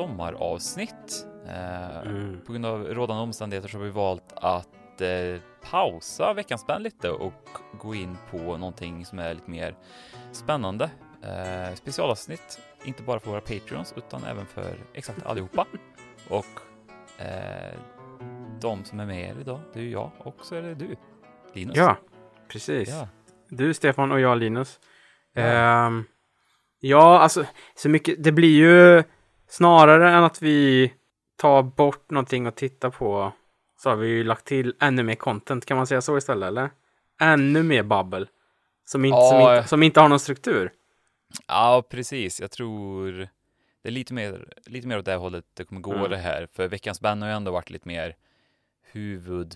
sommaravsnitt. Eh, Mm. På grund av rådande omständigheter så har vi valt att eh, pausa veckans spänn lite och gå in på någonting som är lite mer spännande. Eh, specialavsnitt, inte bara för våra Patreons utan även för exakt allihopa. Och eh, de som är med er idag, det är ju jag och så är det du, Linus. Ja, precis. ja. Du Stefan och jag Linus. Ja. Ehm, ja, alltså så mycket. Det blir ju snarare än att vi tar bort någonting att titta på så har vi ju lagt till ännu mer content. Kan man säga så istället eller? Ännu mer babbel. Som inte, som Ja. inte, som inte har någon struktur. Ja, precis. Jag tror det är lite mer, lite mer åt det hållet det kommer gå Mm. det här. För veckans band har ju ändå varit lite mer huvud,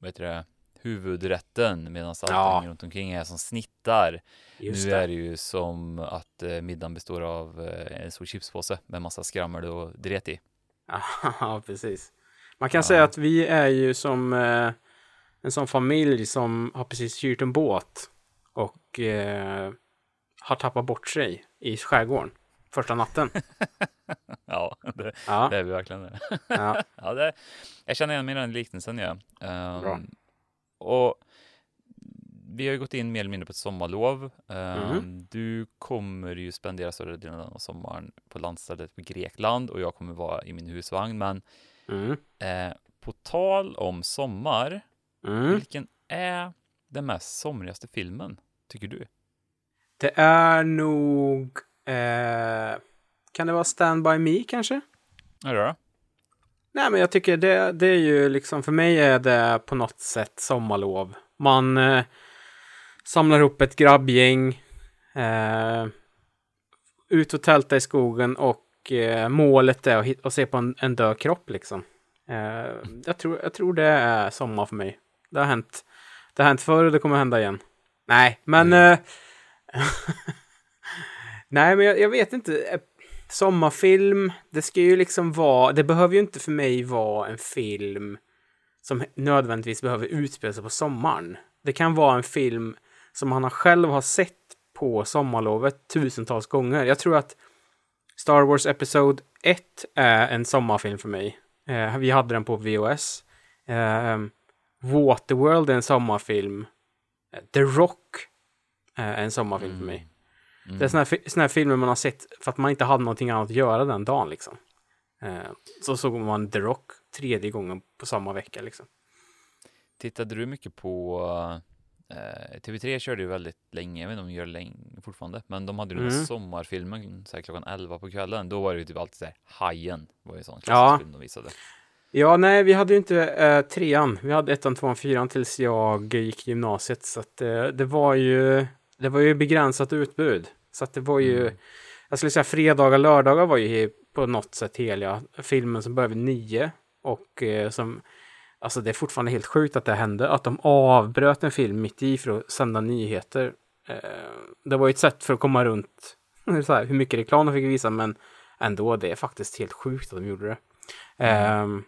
vad heter det, huvudrätten medan allting Ja. runt omkring är som snittar. Just nu det. är det ju som att eh, middagen består av eh, en stor chipspåse med massa skrammel och dret i. Ja, precis. Man kan Ja. säga att vi är ju som eh, en sån familj som har precis hyrt en båt och eh, har tappat bort sig i skärgården första natten. Ja, det, Ja, det är vi verkligen ja. Ja, det, jag känner igen mig i den liknelsen, ja. Bra. Och vi har ju gått in mer eller mindre på ett sommarlov. Mhm. Du kommer ju spendera större delen av sommaren på landstället på Grekland och jag kommer vara i min husvagn. Men Mm. eh, på tal om sommar, Mm. vilken är den mest somrigaste filmen, tycker du? Det är nog... Eh, kan det vara Stand By Me kanske? Är det? Nej, men jag tycker det, det är ju liksom, för mig är det på något sätt sommarlov. Man eh, samlar ihop ett grabbgäng, eh, ut och tälta i skogen och eh, målet är att, att se på en, en död kropp liksom. Eh, jag, tror, jag tror det är sommar för mig. Det har hänt, det har hänt förr och det kommer hända igen. Nej, men... Eh, nej, men jag, jag vet inte. Sommarfilm, det ska ju liksom vara, det behöver ju inte för mig vara en film som nödvändigtvis behöver utspela sig på sommaren. Det kan vara en film som man själv har sett på sommarlovet tusentals gånger. Jag tror att Star Wars Episode 1 är en sommarfilm för mig. Eh, vi hade den på VHS. Eh, Waterworld är en sommarfilm. Eh, The Rock är en sommarfilm för mig. Mm. Det är såna här, såna här filmer man har sett för att man inte hade någonting annat att göra den dagen liksom. Eh, så såg man The Rock tredje gången på samma vecka liksom. Tittade du mycket på eh, TV3 körde ju väldigt länge, jag vet inte om de gör länge fortfarande, men de hade ju den här Mm. sommarfilmen så här, klockan 11 på kvällen. Då var det ju typ alltid så här, Hajen var ju en sån klassisk Ja. film de visade. Ja, nej, vi hade ju inte eh, trean. Vi hade ettan, tvåan, fyran tills jag gick gymnasiet. Så att eh, det var ju, det var ju begränsat utbud. Så att det var ju, Mm. jag skulle säga fredagar, lördagar var ju på något sätt heliga. Filmen som började vid nio och eh, som, alltså det är fortfarande helt sjukt att det hände. Att de avbröt en film mitt i för att sända nyheter. Eh, det var ju ett sätt för att komma runt här, hur mycket reklam de fick visa, men ändå, det är faktiskt helt sjukt att de gjorde det. Ehm,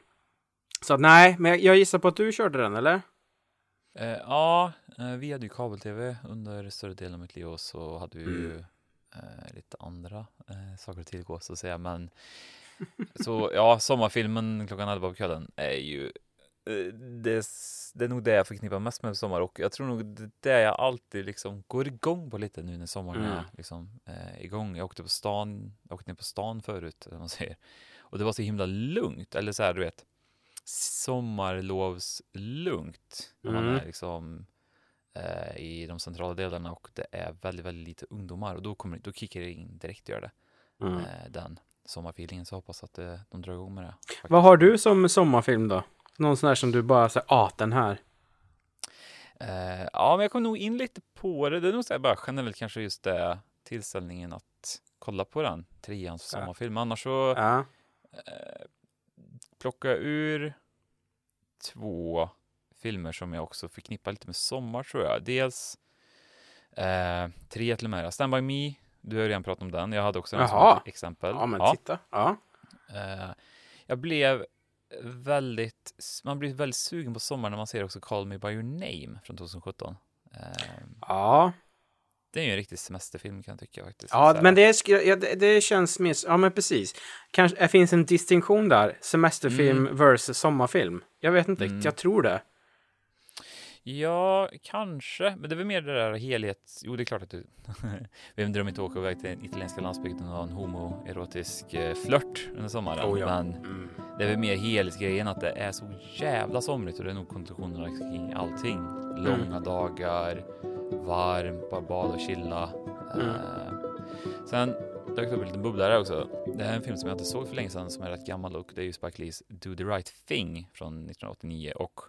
så att, nej, men jag gissar på att du körde den, eller? Eh, ja, eh, vi hade ju kabel-tv under större delen av mitt liv och så hade vi ju Mm. eh, lite andra eh, saker att tillgå så att säga. Men så ja, sommarfilmen klockan 11 på kvällen är ju eh, det, det är nog det jag förknippar mest med sommar och jag tror nog det är det jag alltid liksom går igång på lite nu när sommaren Mm. är liksom eh, igång. Jag åkte på stan, jag åkte ner på stan förut, man säger. Och det var så himla lugnt, eller så här du vet sommarlovslugnt när man Mm. är liksom eh, i de centrala delarna och det är väldigt, väldigt lite ungdomar och då, kommer, då kickar det in direkt gör det, Mm. eh, den sommarfeelingen så hoppas att eh, de drar igång med det. faktiskt. Vad har du som sommarfilm då? Någon sån här som du bara säger, ah, den här. Eh, ja, men jag kom nog in lite på det. Det är nog så här bara generellt kanske just det tillställningen att kolla på den, treans sommarfilm. Annars så Ja. Plocka ur två filmer som jag också förknippar lite med sommar tror jag. Dels eh, tre till och med. Stand By Me, du har redan pratat om den. Jag hade också den som ett exempel. ja, men Ja. titta. Ja. Eh, jag blev väldigt, man blir väldigt sugen på sommaren när man ser också Call Me By Your Name från 2017. Eh, Ja. Det är ju en riktig semesterfilm kan jag tycka faktiskt. Ja, men det, är, ja, det, det känns mer... Ja, men precis. Kanske det finns en distinktion där. Semesterfilm versus sommarfilm. Jag vet inte riktigt. Jag tror det. Ja, kanske. Men det är väl mer det där helhets... Jo, det är klart att du... Vem drömmer inte åka iväg till den italienska landsbygden och ha en homoerotisk eh, flört under sommaren? Oh, ja. Men Mm. det är väl mer helhetsgrejen att det är så jävla somrigt och det är nog konklusionerna kring allting. Långa dagar, varmt, bara bada och chilla. Mm. Eh, sen dök det upp en liten bubblare också. Det här är en film som jag inte såg för länge sedan som är rätt gammal och det är ju Spike Lees Do the Right Thing från 1989 och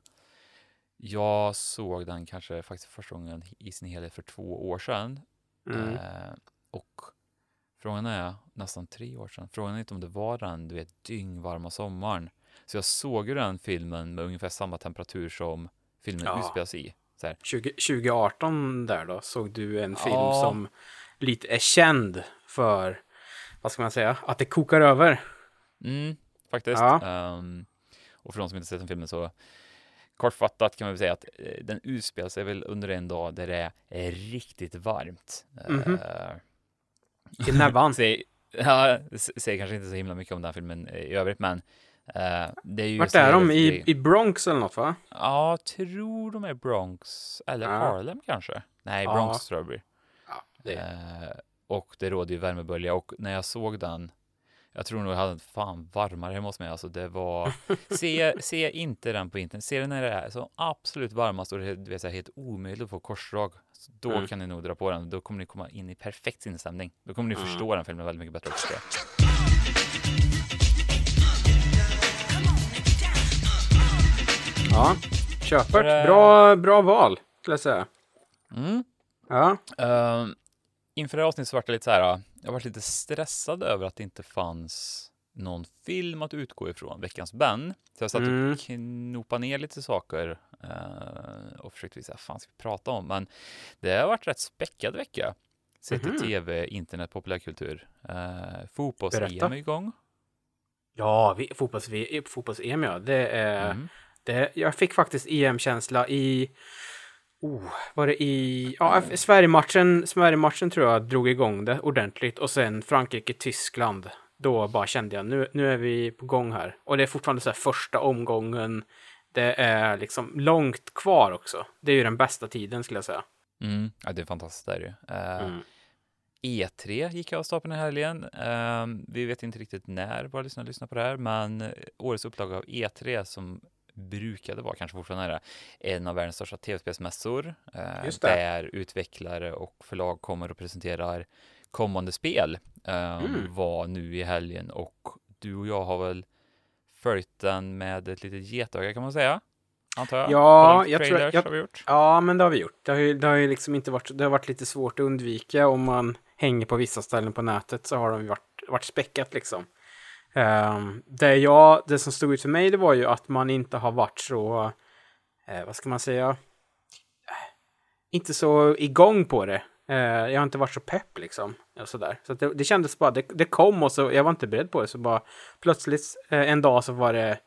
jag såg den kanske faktiskt första gången i sin helhet för två år sedan. Mm. Eh, och frågan är nästan tre år sedan. Frågan är inte om det var den, du vet, dyngvarma sommaren. Så jag såg ju den filmen med ungefär samma temperatur som filmen Ja. utspelas i. Så här. 20, 2018 där då såg du en film Ja. som lite är känd för, vad ska man säga, att det kokar över. Mm, faktiskt. Ja. Ehm, och för de som inte sett den filmen så kortfattat kan man väl säga att eh, den utspelar sig väl under en dag där det är riktigt varmt. Mhm. Eh, I näbban. ja, säger kanske inte så himla mycket om den filmen i övrigt, men eh, det är ju... Vart är de? I. I Bronx eller något va? Ja, tror de är Bronx, eller Ja. Harlem kanske? Nej, Ja. Bronx tror jag blir. Ja, det Eh, och det råder ju värmebölja och när jag såg den, jag tror nog jag hade fan varmare hemma hos mig. Alltså det var, se, se inte den på internet, se den när det är så absolut varmast och det är vet, helt omöjligt att få korsdrag. Så Då Mm. kan ni nog dra på den, då kommer ni komma in i perfekt sinnesstämning. Då kommer ni Mm. förstå den filmen väldigt mycket bättre också. Ja, köpert. eh, Bra, bra val, skulle jag säga. Mm. Ja. Uh, inför det här avsnittet så var det lite så här, jag var lite stressad över att det inte fanns någon film att utgå ifrån, veckans Ben. Så jag satt Mm. och knopade ner lite saker eh, och försökte visa vad fan ska vi prata om. Men det har varit rätt späckad vecka. Sett till tv, internet, populärkultur. Uh, Fotbolls-EM Berätta. är igång. Ja, vi, fotbolls, fotbolls-EM ja. Det är, Mm. Det, jag fick faktiskt EM-känsla i... Oh, var det i... Ja, Sverige-matchen, Sverige-matchen tror jag drog igång det ordentligt. Och sen Frankrike-Tyskland. Då bara kände jag, nu, nu är vi på gång här. Och det är fortfarande så här första omgången. Det är liksom långt kvar också. Det är ju den bästa tiden skulle jag säga. Mm. Ja, det är fantastiskt där ju. Eh, Mm. E3 gick av stapeln i helgen. Ehm, vi vet inte riktigt när våra lyssnare lyssnar på det här, men årets upplaga av E3 som brukade vara, kanske fortfarande är det, en av världens största tv-spelsmässor. eh. Där utvecklare och förlag kommer och presenterar kommande spel. ehm, Mm. Var nu i helgen och du och jag har väl följt den med ett litet getöga kan man säga. Antar jag. Ja, jag tror- jag- har vi gjort. Ja, men det har vi gjort. Det har ju, det har ju liksom inte varit, det har varit lite svårt att undvika om man hänger på vissa ställen på nätet så har de varit, varit späckat liksom. Um, det, jag, det som stod ut för mig det var ju att man inte har varit så, eh, vad ska man säga, Eh, inte så igång på det. Eh, jag har inte varit så pepp liksom. Och sådär. Så det, det kändes bara, det, det kom och så, jag var inte beredd på det. Så bara plötsligt eh, en dag så var det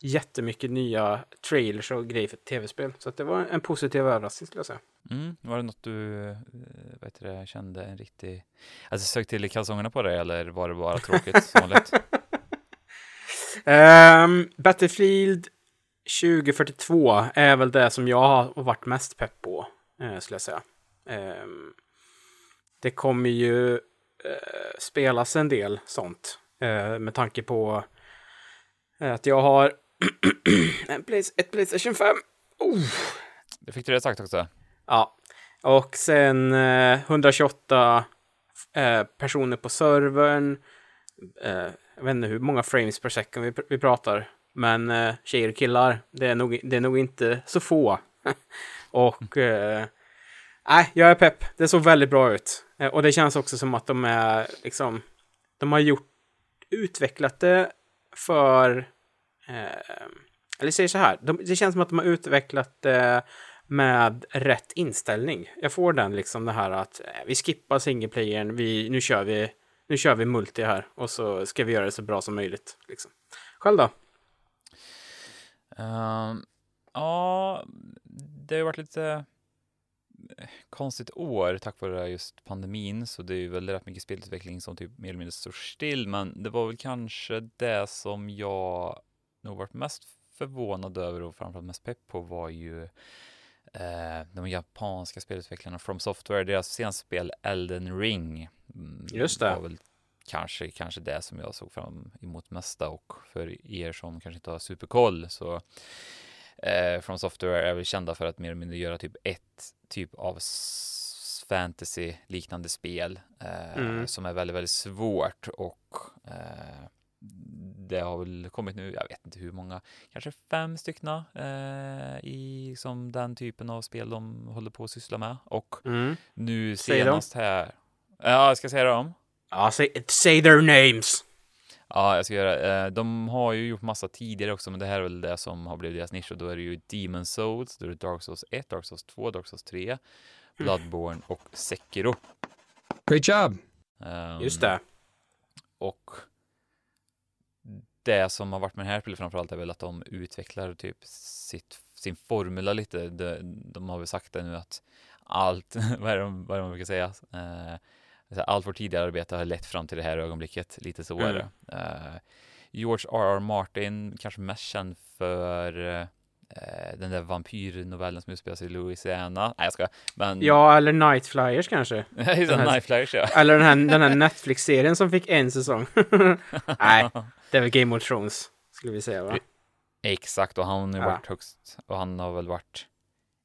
jättemycket nya trailers och grejer för tv-spel. Så det var en positiv överraskning skulle jag säga. Mm, var det något du heter det, kände en riktig... Alltså sög till i kalsongerna på dig eller var det bara tråkigt som vanligt? Ehm, Battlefield 2042 är väl det som jag har varit mest pepp på, eh, skulle jag säga. Ehm, det kommer ju eh, spelas en del sånt eh, med tanke på eh, att jag har en Play- ett Playstation 5. Oh. Det fick du rätt sagt också. Ja, och sen eh, 128 eh, personer på servern. Jag vet inte hur många frames per second vi, vi pratar. Men eh, tjejer och killar, det är nog, det är nog inte så få. och eh, nej, jag är pepp. Det såg väldigt bra ut. Eh, och det känns också som att de är liksom, de har gjort, utvecklat det för, eh, eller säger så här, de, det känns som att de har utvecklat det med rätt inställning. Jag får den liksom det här att eh, vi skippar singleplayern, vi, nu kör vi nu kör vi multi här och så ska vi göra det så bra som möjligt. Liksom. Själv då? Uh, ja, det har varit lite... Eh, konstigt år tack vare just pandemin, så det är ju väl rätt mycket spelutveckling som typ mer eller mindre står still, men det var väl kanske det som jag nog varit mest förvånad över och framförallt mest pepp på var ju eh, de japanska spelutvecklarna From Software, deras senaste spel Elden Ring. Mm, Just det. Var väl kanske, kanske det som jag såg fram emot mesta och för er som kanske inte har superkoll så eh, From Software är väl kända för att mer eller mindre göra typ ett typ av fantasy-liknande spel eh, mm. som är väldigt, väldigt svårt och eh, det har väl kommit nu, jag vet inte hur många, kanske fem styckna eh, i som den typen av spel de håller på att syssla med och mm. nu senast här. Ja, jag ska säga dem. Ja, say, say their names. Ja, jag ska göra eh, De har ju gjort massa tidigare också, men det här är väl det som har blivit deras nisch och då är det ju Demon Souls, då är det Dark Souls 1, Dark Souls 2, Dark Souls 3, mm. Bloodborne och Sekiro. Great job! Um, Just det. Och det som har varit med det här spelet framförallt är väl att de utvecklar typ sitt, sin formula lite. De, de har väl sagt det nu att allt, vad är det, vad är det man brukar säga? Eh, allt vårt tidigare arbete har lett fram till det här ögonblicket, lite så är det. Mm. Uh, George R.R. Martin, kanske mest känd för uh, den där vampyrnovellen som utspelar sig i Louisiana. Nej, jag ska. Men... Ja, eller Night Flyers kanske. Night Flyers, ja. Eller den här, den här Netflix-serien som fick en säsong. Nej, det är väl Game of Thrones, skulle vi säga, va? Exakt, och han har ja. varit högst, och han har väl varit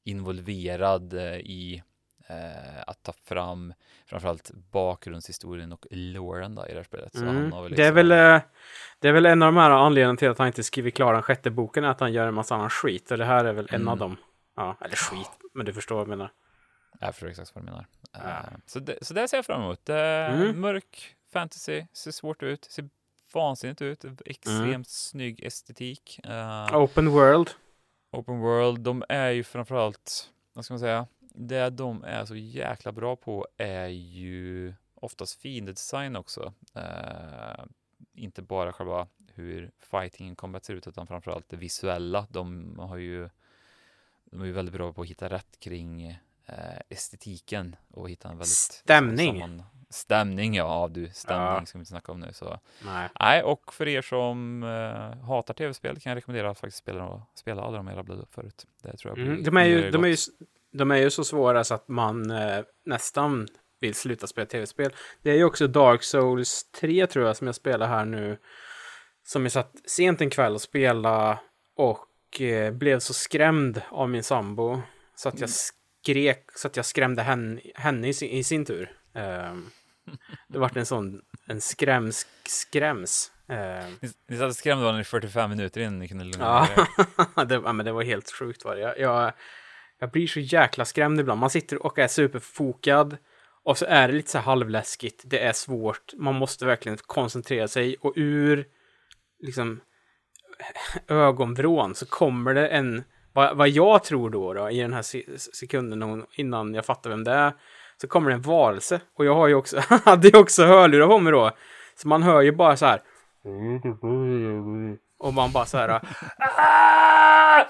involverad i eh, att ta fram framförallt bakgrundshistorien och loren i det här spelet. Mm. Liksom... det, är väl, eh, det är väl en av de här anledningarna till att han inte skriver klar den sjätte boken, är att han gör en massa annan skit. Och det här är väl en av mm. dem. Ja, eller skit, men du förstår vad jag menar. Jag förstår exakt vad du menar. Ja. Uh, så, det, så det ser jag fram emot. Uh, mm. Mörk fantasy, ser svårt ut, ser vansinnigt ut, extremt mm. snygg estetik. Uh, open world. Open world, de är ju framförallt, vad ska man säga, det de är så jäkla bra på är ju oftast fiendedesign också. Uh, inte bara själva hur fightingen combat ser ut, utan framförallt det visuella. De har ju de är ju väldigt bra på att hitta rätt kring uh, estetiken och hitta en väldigt stämning. Samman, stämning, ja, du stämning ja. ska vi inte snacka om nu. Så. Nej. Nej, och för er som uh, hatar tv-spel kan jag rekommendera att faktiskt spela, spela alla de jag rabblade upp förut. Det tror jag mm, de, är ju, de är ju de är ju så svåra så att man eh, nästan vill sluta spela tv-spel. Det är ju också Dark Souls 3 tror jag som jag spelar här nu. Som jag satt sent en kväll och spelade och eh, blev så skrämd av min sambo. Så att jag mm. Skrek, så att jag skrämde henne, henne i, sin, i sin tur. Eh, det vart en sån, en skräms, skräms. Uh, ni, ni satt och skrämde varandra i 45 minuter innan ni kunde lugna ja, det, ja, men det var helt sjukt var det. Jag, jag, jag blir så jäkla skrämd ibland. Man sitter och är superfokad och så är det lite så här halvläskigt. Det är svårt. Man måste verkligen koncentrera sig och ur liksom ögonvrån så kommer det en, vad, vad jag tror då, då i den här sekunden innan jag fattar vem det är, så kommer det en varelse. Och jag har ju också, hade ju också hörlurar på mig då. Så man hör ju bara så här. Och man bara så här. Aah!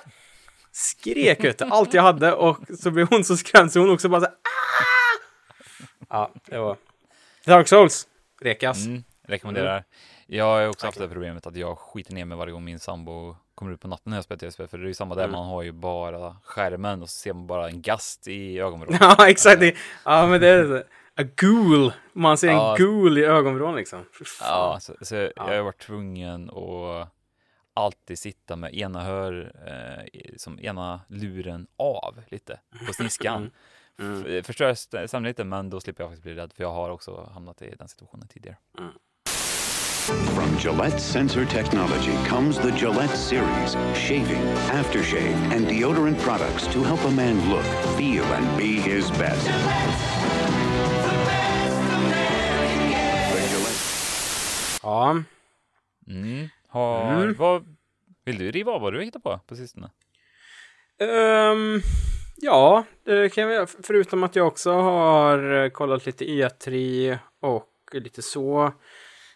skrek ut allt jag hade och så blev hon så skrämd så hon också bara så här, Ja, det var Dark Souls. Rekas. Mm, rekommenderar. Mm. Jag har också haft det problemet att jag skiter ner mig varje gång min sambo kommer ut på natten när jag spelar tv-spel. För det är ju samma där, mm. man har ju bara skärmen och så ser man bara en gast i ögonvrån. ja, exakt. Ja, men det är A ghoul. Man ser ja. en ghoul i ögonvrån liksom. Ja, så, så ja. jag har varit tvungen att alltid sitta med ena hör, eh, som ena luren av lite på sniskan. Mm. Mm. Förstör stämningen lite, men då slipper jag faktiskt bli rädd, för jag har också hamnat i den situationen tidigare. Mm. From Gillette Sensor Technology comes the Gillette Series, shaving, aftershave and deodorant products to help a man look, feel and be his best. Ja. Mm. Har, mm. vad, vill du riva av vad du hittat på på sistone? Um, ja, det kan jag Förutom att jag också har eh, kollat lite E3 och lite så.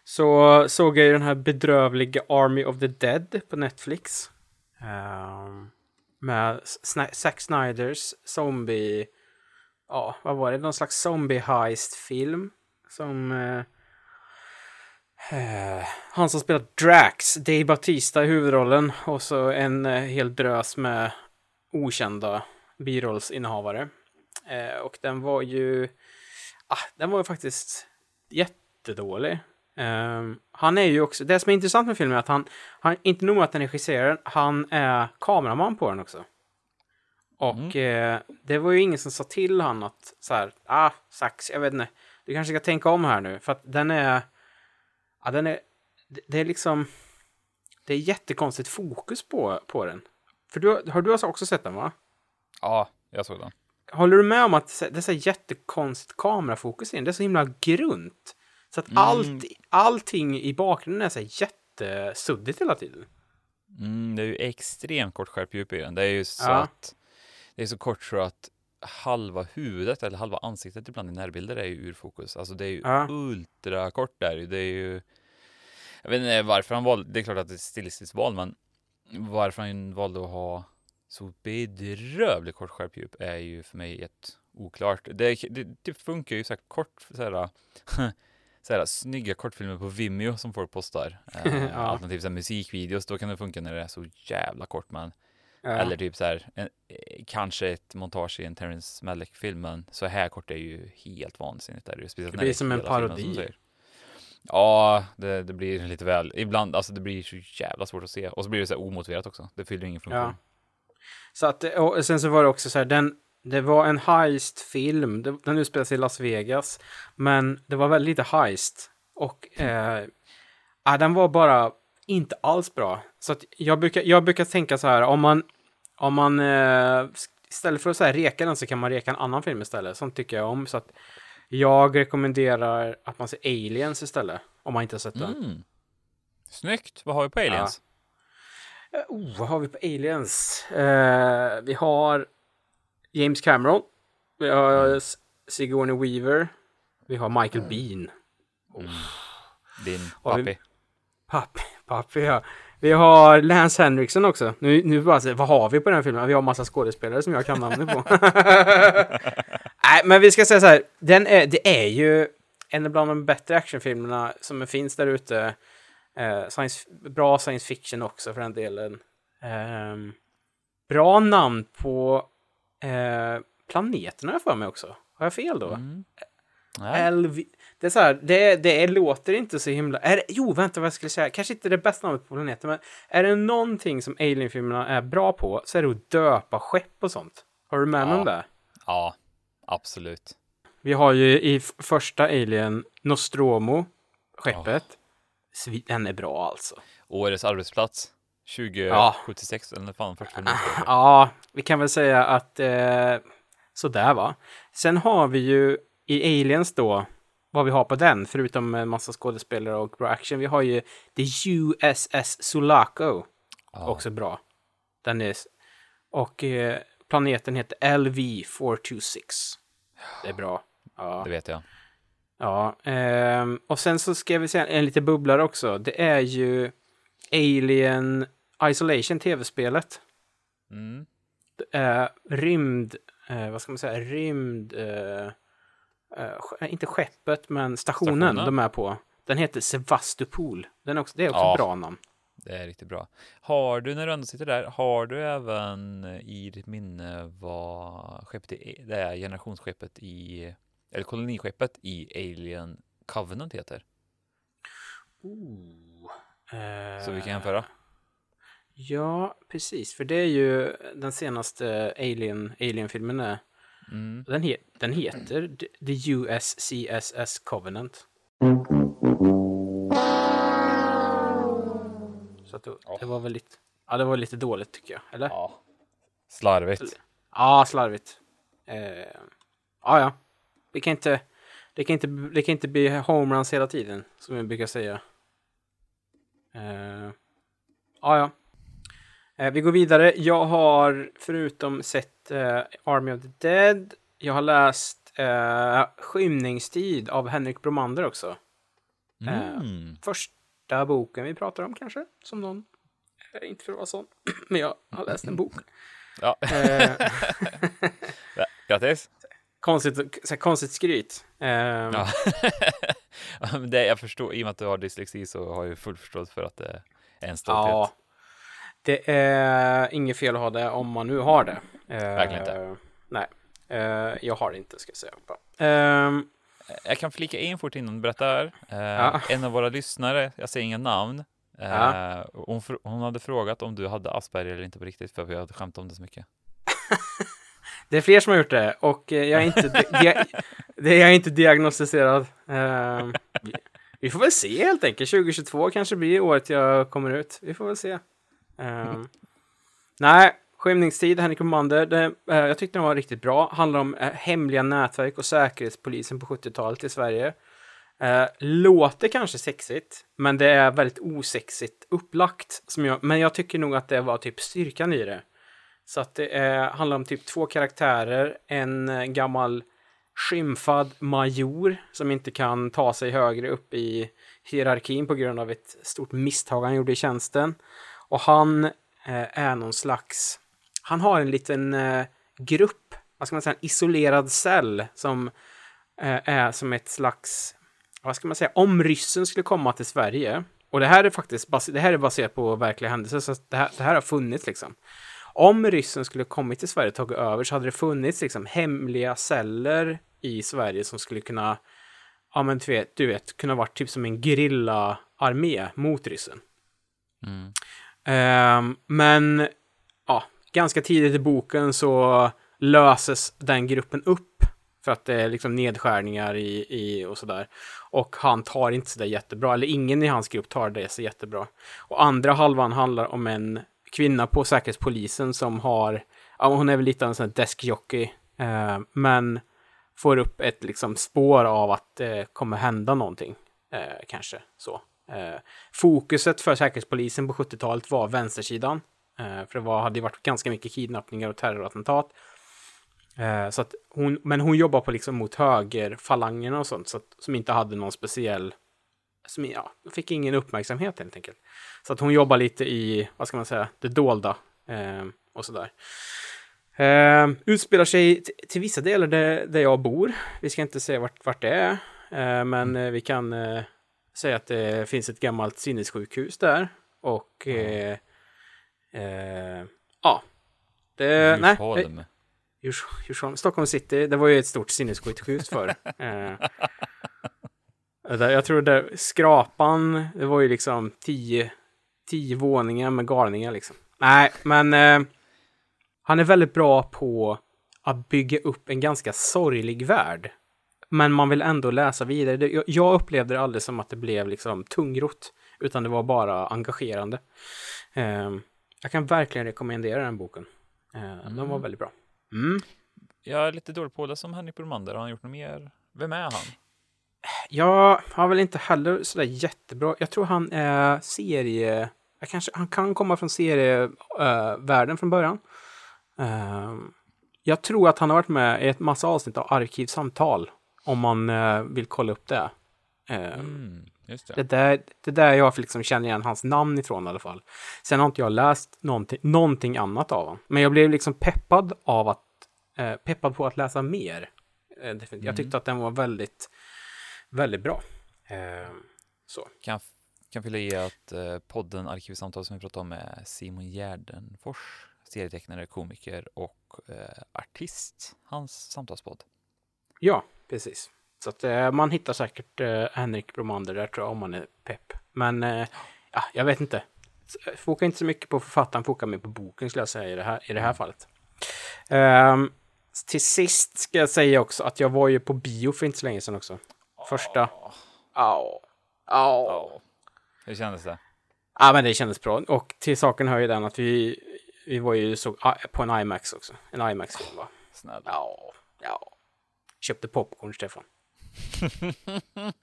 Så såg jag ju den här bedrövliga Army of the Dead på Netflix. Um, med Zack Snyders zombie ja, vad var det? Någon slags zombie heist-film. Som... Uh, uh, han som spelar Drax, Dave Batista i huvudrollen. Och så en uh, hel drös med okända birollsinnehavare. Och den var ju... Ah, den var ju faktiskt jättedålig. Um, han är ju också, det som är intressant med filmen är att han, han inte nog med att han regisserar den, han är kameraman på den också. Och mm. eh, det var ju ingen som sa till han att så här, ah, sax, jag vet inte, du kanske ska tänka om här nu, för att den är, ja, den är, det, det är liksom, det är jättekonstigt fokus på, på den. För du, har du också sett den va? Ja, jag såg den. Håller du med om att det är så jättekonstigt kamerafokus i den? Det är så himla grunt. Så att mm. allt, allting i bakgrunden är så jättesuddigt hela tiden. Mm, det är ju extremt kort skärpdjup i den. Det är ju så ja. att det är så kort så att halva huvudet eller halva ansiktet ibland i närbilder är ju ur fokus. Alltså det är ju ja. ultra kort där. Det är ju. Jag vet inte varför han valde. Det är klart att det är ett stilistiskt val, men varför han valde att ha så bedrövligt kort skärpdjup är ju för mig ett oklart. Det, det, det funkar ju så här kort så här, så här, snygga kortfilmer på Vimeo som folk postar. Eh, ja. Alternativt så här, musikvideos, då kan det funka när det är så jävla kort. Men, ja. Eller typ så här, en, eh, kanske ett montage i en Terrence Malick-film, men så här kort är ju helt vansinnigt. Där. Speciellt det blir som en parodi. Som ja, det, det, blir lite väl, ibland, alltså det blir så jävla svårt att se. Och så blir det så här omotiverat också. Det fyller ingen funktion. Ja. Så att, och sen så var det också så här, den, det var en heist-film. Den utspelar sig i Las Vegas. Men det var väldigt lite heist. Och eh, den var bara inte alls bra. Så jag, brukar, jag brukar tänka så här, om man, om man eh, istället för att så här, reka den så kan man reka en annan film istället. Sånt tycker jag om. Så att jag rekommenderar att man ser Aliens istället. Om man inte har sett den. Mm. Snyggt. Vad har vi på Aliens? Ja. Uh, oh, vad har vi på Aliens? Uh, vi har James Cameron. Vi har mm. Sigourney Weaver. Vi har Michael mm. Bean. Mm. Din pappi. Pappi, pappi ja. Vi har Lance Henriksen också. Nu, nu bara så, vad har vi på den här filmen? Vi har massa skådespelare som jag kan namnet på. Nej, men vi ska säga så här. Den är, det är ju en av de bättre actionfilmerna som finns där ute. Eh, science, bra science fiction också för den delen. Eh, bra namn på eh, planeterna jag för mig också. Har jag fel då? Mm. LV... Det är så här, det, det låter inte så himla... Är det, jo, vänta vad jag skulle säga. Kanske inte det bästa namnet på planeten, men är det någonting som Alien-filmerna är bra på så är det att döpa skepp och sånt. Har du med ja. om det? Ja, absolut. Vi har ju i första Alien Nostromo, skeppet. Oh. Den är bra alltså. Årets arbetsplats. 2076 ja. eller fan första Ja, vi kan väl säga att eh, sådär va. Sen har vi ju i Aliens då, vad vi har på den, förutom en massa skådespelare och bra action. Vi har ju The USS Sulaco. Ja. Också bra. Den är... Och eh, planeten heter LV426. Det är bra. Ja. Det vet jag. Ja, eh, och sen så ska vi säga en liten bubblare också. Det är ju Alien Isolation, tv-spelet. Mm. Uh, rymd, uh, vad ska man säga, rymd, uh, inte skeppet, men stationen, stationen, de är på. Den heter Sevastopol. Den är också, det är också ja, bra namn. Det är riktigt bra. Har du, när du ändå sitter där, har du även i ditt minne vad skeppet är, det är generationsskeppet i, eller koloniskeppet i Alien Covenant heter? Oh. Så vi kan jämföra. Ja, precis. För det är ju den senaste Alien, Alien-filmen. Mm. Den, he den heter The USCSS Covenant. Så att det, oh. det, var väl lite, ja, det var lite dåligt tycker jag. Eller? Ja. Slarvigt. Ja, slarvigt. Eh, ja, ja. Det kan inte, det kan inte, det kan inte bli homeruns hela tiden, som jag brukar säga. Eh, ja, ja. Eh, vi går vidare. Jag har förutom sett eh, Army of the Dead, jag har läst eh, Skymningstid av Henrik Bromander också. Eh, mm. första boken vi pratar om kanske, som någon, eh, inte för att vara sån, men jag har läst en bok. Ja. Eh. Grattis. konstigt, så konstigt skryt. Um, ja. det, jag förstår, i och med att du har dyslexi så har jag full förståelse för att det är en stolthet. Ja, det är inget fel att ha det om man nu har det. Verkligen inte. Nej, uh, jag har det inte ska jag säga. Um, jag kan flika in fort innan du berättar. Ja. En av våra lyssnare, jag säger inga namn, Ja. Uh, hon, hon, hade frågat om du hade Asperger eller inte på riktigt för vi hade skämt om det så mycket. det är fler som har gjort det och jag är inte, dia det är inte diagnostiserad. Uh, vi får väl se helt enkelt. 2022 kanske blir året jag kommer ut. Vi får väl se. Uh, nej, Skymningstid, Henrik Romander. Det, uh, jag tyckte den var riktigt bra. Handlar om uh, hemliga nätverk och säkerhetspolisen på 70-talet i Sverige. Uh, låter kanske sexigt, men det är väldigt osexigt upplagt. Som jag, men jag tycker nog att det var typ styrkan i det. Så att det handlar om typ två karaktärer. En uh, gammal skymfad major som inte kan ta sig högre upp i hierarkin på grund av ett stort misstag han gjorde i tjänsten. Och han eh, är någon slags... Han har en liten eh, grupp, vad ska man säga, en isolerad cell som eh, är som ett slags vad ska man säga, om ryssen skulle komma till Sverige, och det här är faktiskt det här är baserat på verkliga händelser, så det här, det här har funnits liksom. Om ryssen skulle kommit till Sverige och tagit över så hade det funnits liksom hemliga celler i Sverige som skulle kunna, ja men du vet, du vet kunna vara typ som en armé mot ryssen. Mm. Ehm, men ja, ganska tidigt i boken så löses den gruppen upp för att det är liksom nedskärningar i, i och sådär. Och han tar inte sådär jättebra, eller ingen i hans grupp tar det så jättebra. Och andra halvan handlar om en kvinna på Säkerhetspolisen som har, ja hon är väl lite av en sån här deskjockey, eh, men får upp ett liksom spår av att det kommer hända någonting, eh, kanske så. Eh, fokuset för Säkerhetspolisen på 70-talet var vänstersidan, eh, för det var, hade ju varit ganska mycket kidnappningar och terrorattentat. Eh, så att hon, men hon jobbar på liksom mot högerfalangerna och sånt, så att, som inte hade någon speciell, som, ja, fick ingen uppmärksamhet helt enkelt. Så att hon jobbar lite i, vad ska man säga, det dolda eh, och sådär. Eh, utspelar sig till vissa delar där, där jag bor. Vi ska inte säga vart, vart det är, eh, men eh, vi kan eh, säga att det finns ett gammalt sinnessjukhus där. Och mm. ja, det, nej, Djursholm, Stockholm city, det var ju ett stort sinnessjukhus förr. eh, jag tror det, skrapan, det var ju liksom tio, tio våningar med galningar liksom. Nej, men eh, han är väldigt bra på att bygga upp en ganska sorglig värld. Men man vill ändå läsa vidare. Jag upplevde det aldrig som att det blev liksom tungrot, utan det var bara engagerande. Eh, jag kan verkligen rekommendera den boken. Eh, mm. Den var mm. väldigt bra. Mm. Jag är lite dålig på det som Henrik Bromander. Har han gjort något mer? Vem är han? Jag har väl inte heller sådär jättebra. Jag tror han är serie... Jag kanske, han kan komma från serievärlden uh, från början. Uh, jag tror att han har varit med i ett massa avsnitt av Arkivsamtal. Om man uh, vill kolla upp det. Mm, det. Det, där, det där jag liksom känner igen hans namn ifrån i alla fall. Sen har inte jag läst någonting, någonting annat av honom. Men jag blev liksom peppad av att eh, peppad på att läsa mer. Eh, mm. Jag tyckte att den var väldigt, väldigt bra. Eh, så. Kan, kan fylla i att eh, podden Arkivsamtal som vi pratade om är Simon Gärdenfors, serietecknare, komiker och eh, artist. Hans samtalspodd. Ja, precis. Så att eh, man hittar säkert eh, Henrik Bromander där tror jag om man är pepp. Men eh, ja, jag vet inte. Foka inte så mycket på författaren, foka mer på boken skulle jag säga i det här, i det här fallet. Um, till sist ska jag säga också att jag var ju på bio för inte så länge sedan också. Första. Ja. Ja. Hur kändes det? Ja, men det kändes bra. Och till saken hör ju den att vi, vi var ju så, ah, på en IMAX också. En IMAX-film va? Snälla. Ja. Ja. Köpte popcorn, Stefan.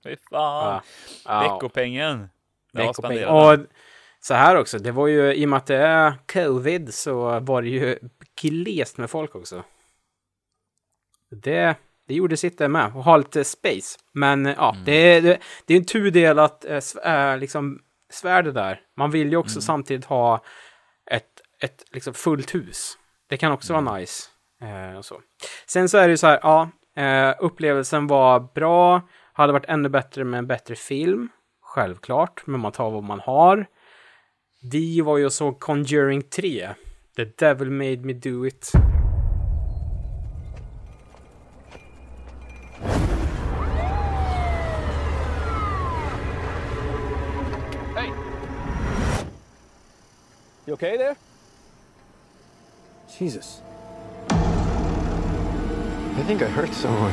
Fy fan. Ja. Veckopengen. Veckopengen. Och så här också, det var ju i och med att det är covid så var det ju glest med folk också. Det, det gjorde sitt där med, och ha lite space. Men ja, mm. det, det, det är en tudelat äh, liksom, svärd där. Man vill ju också mm. samtidigt ha ett, ett liksom fullt hus. Det kan också mm. vara nice. Eh, så. Sen så är det ju så här, ja, Eh, upplevelsen var bra, hade varit ännu bättre med en bättre film. Självklart, men man tar vad man har. Vi var ju och såg Conjuring 3. The Devil Made Me Do It. You okay there? Jesus. I think I hurt someone.